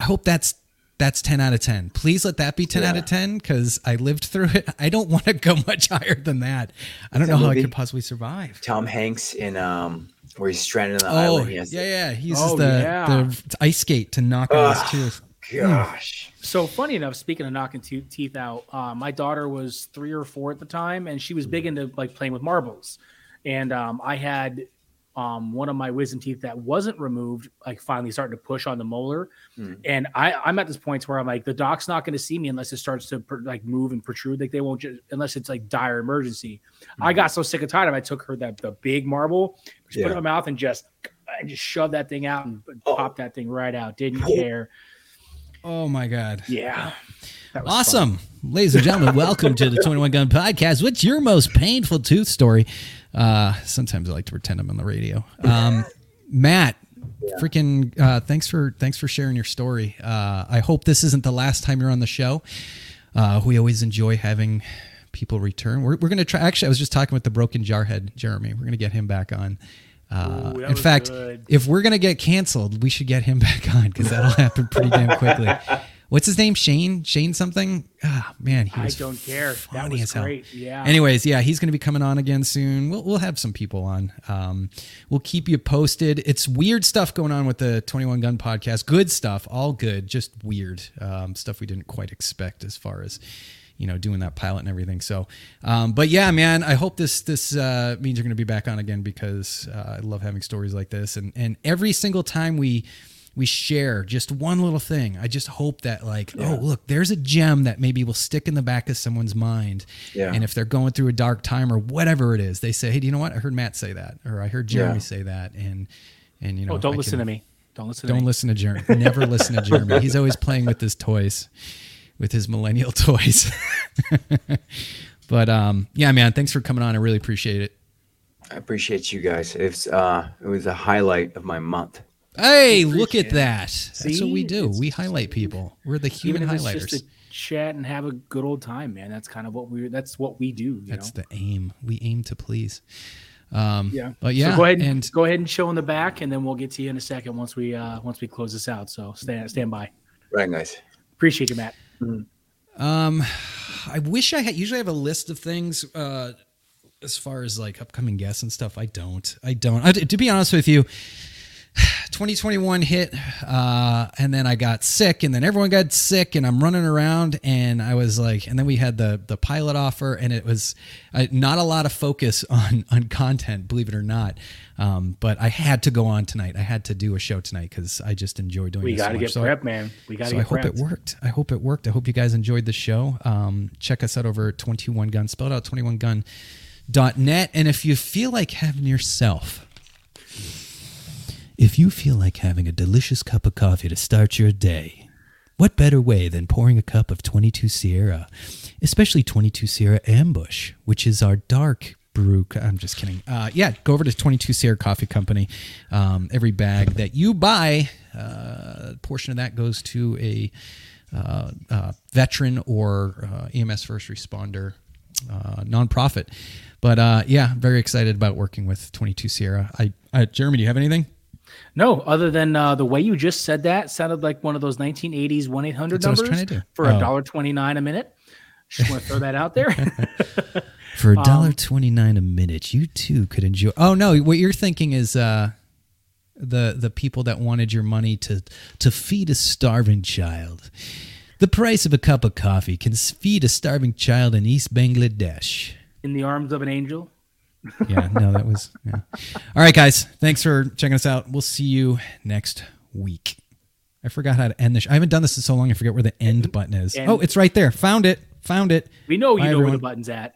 I hope that's that's 10 out of 10. Please let that be 10 out of 10 because I lived through it. I don't want to go much <laughs> higher than that. I don't that know how I could possibly survive. Tom Hanks in um where he's stranded on the Oh, island. He yeah, yeah. He uses Oh, the, yeah. the ice skate to knock out his tooth. Gosh. So funny enough, speaking of knocking te- teeth out, uh, my daughter was three or four at the time, and she was big into like playing with marbles. And um, I had um, one of my wisdom teeth that wasn't removed, like finally starting to push on the molar. And I, I'm at this point where I'm like, the doc's not going to see me unless it starts to pr- like move and protrude. Like they won't just unless it's like dire emergency. I got so sick and tired of. it, I took her that the big marble, just put it in my mouth, and just I just shoved that thing out and Oh. popped that thing right out. Didn't care. Oh, my God. Yeah. Was fun. Awesome. Ladies and gentlemen, <laughs> welcome to the 21 Gun Podcast. What's your most painful tooth story? Uh, sometimes I like to pretend I'm on the radio. <laughs> Um, Matt, freaking uh, thanks for thanks for sharing your story. Uh, I hope this isn't the last time you're on the show. Uh, we always enjoy having people return. We're, we're going to try. Actually, I was just talking with the broken jarhead, Jeremy. We're going to get him back on. Uh, Ooh, in fact, good. if we're going to get canceled, we should get him <laughs> back on because that'll happen pretty damn quickly. <laughs> What's his name? Shane? Shane something? Ah, man, he I don't care. That was as hell. great. Yeah. Anyways, yeah, he's going to be coming on again soon. We'll, we'll have some people on. Um, we'll keep you posted. It's weird stuff going on with the 21 Gun podcast. Good stuff, all good, just weird um, stuff we didn't quite expect as far as you know doing that pilot and everything. So, um, but yeah, man, I hope this this uh, means you're going to be back on again because uh, I love having stories like this. And and every single time we we share just one little thing. I just hope that like, oh look, there's a gem that maybe will stick in the back of someone's mind. Yeah. And if they're going through a dark time or whatever it is, they say, hey, do you know what? I heard Matt say that, or I heard Jeremy Yeah. say that, and and you know, Oh, don't I listen can- to me. Don't listen to Don't me. listen to Jeremy. Never listen to <laughs> Jeremy. He's always playing with his toys, with his millennial <laughs> toys. but um, yeah, man, thanks for coming on. I really appreciate it. I appreciate you guys. It's uh it was a highlight of my month. Hey, look at that. That's what we do. It's- We highlight people. We're the human Even if it's highlighters. just to chat and have a good old time, man. That's kind of what we. That's what we do. You That's know? the aim. We aim to please. Um, yeah. But yeah, So go ahead and, and go ahead and show in the back, and then we'll get to you in a second once we uh once we close this out. So stand stand by. Right, guys. Appreciate you, Matt. Um, I wish I had. Usually, have a list of things. Uh, as far as like upcoming guests and stuff, I don't. I don't. I, to be honest with you, 2021 hit, uh, and then I got sick, and then everyone got sick, and I'm running around, and I was like, and then we had the the pilot offer, and it was uh, not a lot of focus <laughs> on on content, believe it or not. Um, but I had to go on tonight. I had to do a show tonight because I just enjoy doing. We this got to much. get So I- man. We got to so I hope prepped. it worked. I hope it worked. I hope you guys enjoyed the show. Um, check us out over 21 Gun, spelled out 21gun.net. And if you feel like having yourself, if you feel like having a delicious cup of coffee to start your day, what better way than pouring a cup of 22 Sierra, especially 22 Sierra Ambush, which is our dark brew? I'm just kidding. Uh, yeah, go over to 22 Sierra Coffee Company. Um, every bag that you buy, uh, a portion of that goes to a uh, uh, veteran or uh, EMS first responder uh, nonprofit. But yeah, very excited about working with 22 Sierra. I Jeremy, do you have anything? No, other than uh, the way you just said that sounded like one of those 1980s 1 800 That's what I was numbers trying to do. for Oh. a dollar twenty nine a minute. Just want to throw that out there. <laughs> For Um, a dollar twenty nine a minute, you too could enjoy. Oh no, what you're thinking is uh, the the people that wanted your money to to feed a starving child. The price of a cup of coffee can s- feed a starving child in East Bangladesh. in the arms of an angel. Yeah, no, that was. Yeah. All right, guys. Thanks for checking us out. We'll see you next week. I forgot how to end this. I haven't done this in so long. I forget where the end button is. End. Oh, it's right there. Found it. Found it. We know you Bye, know where the button's at.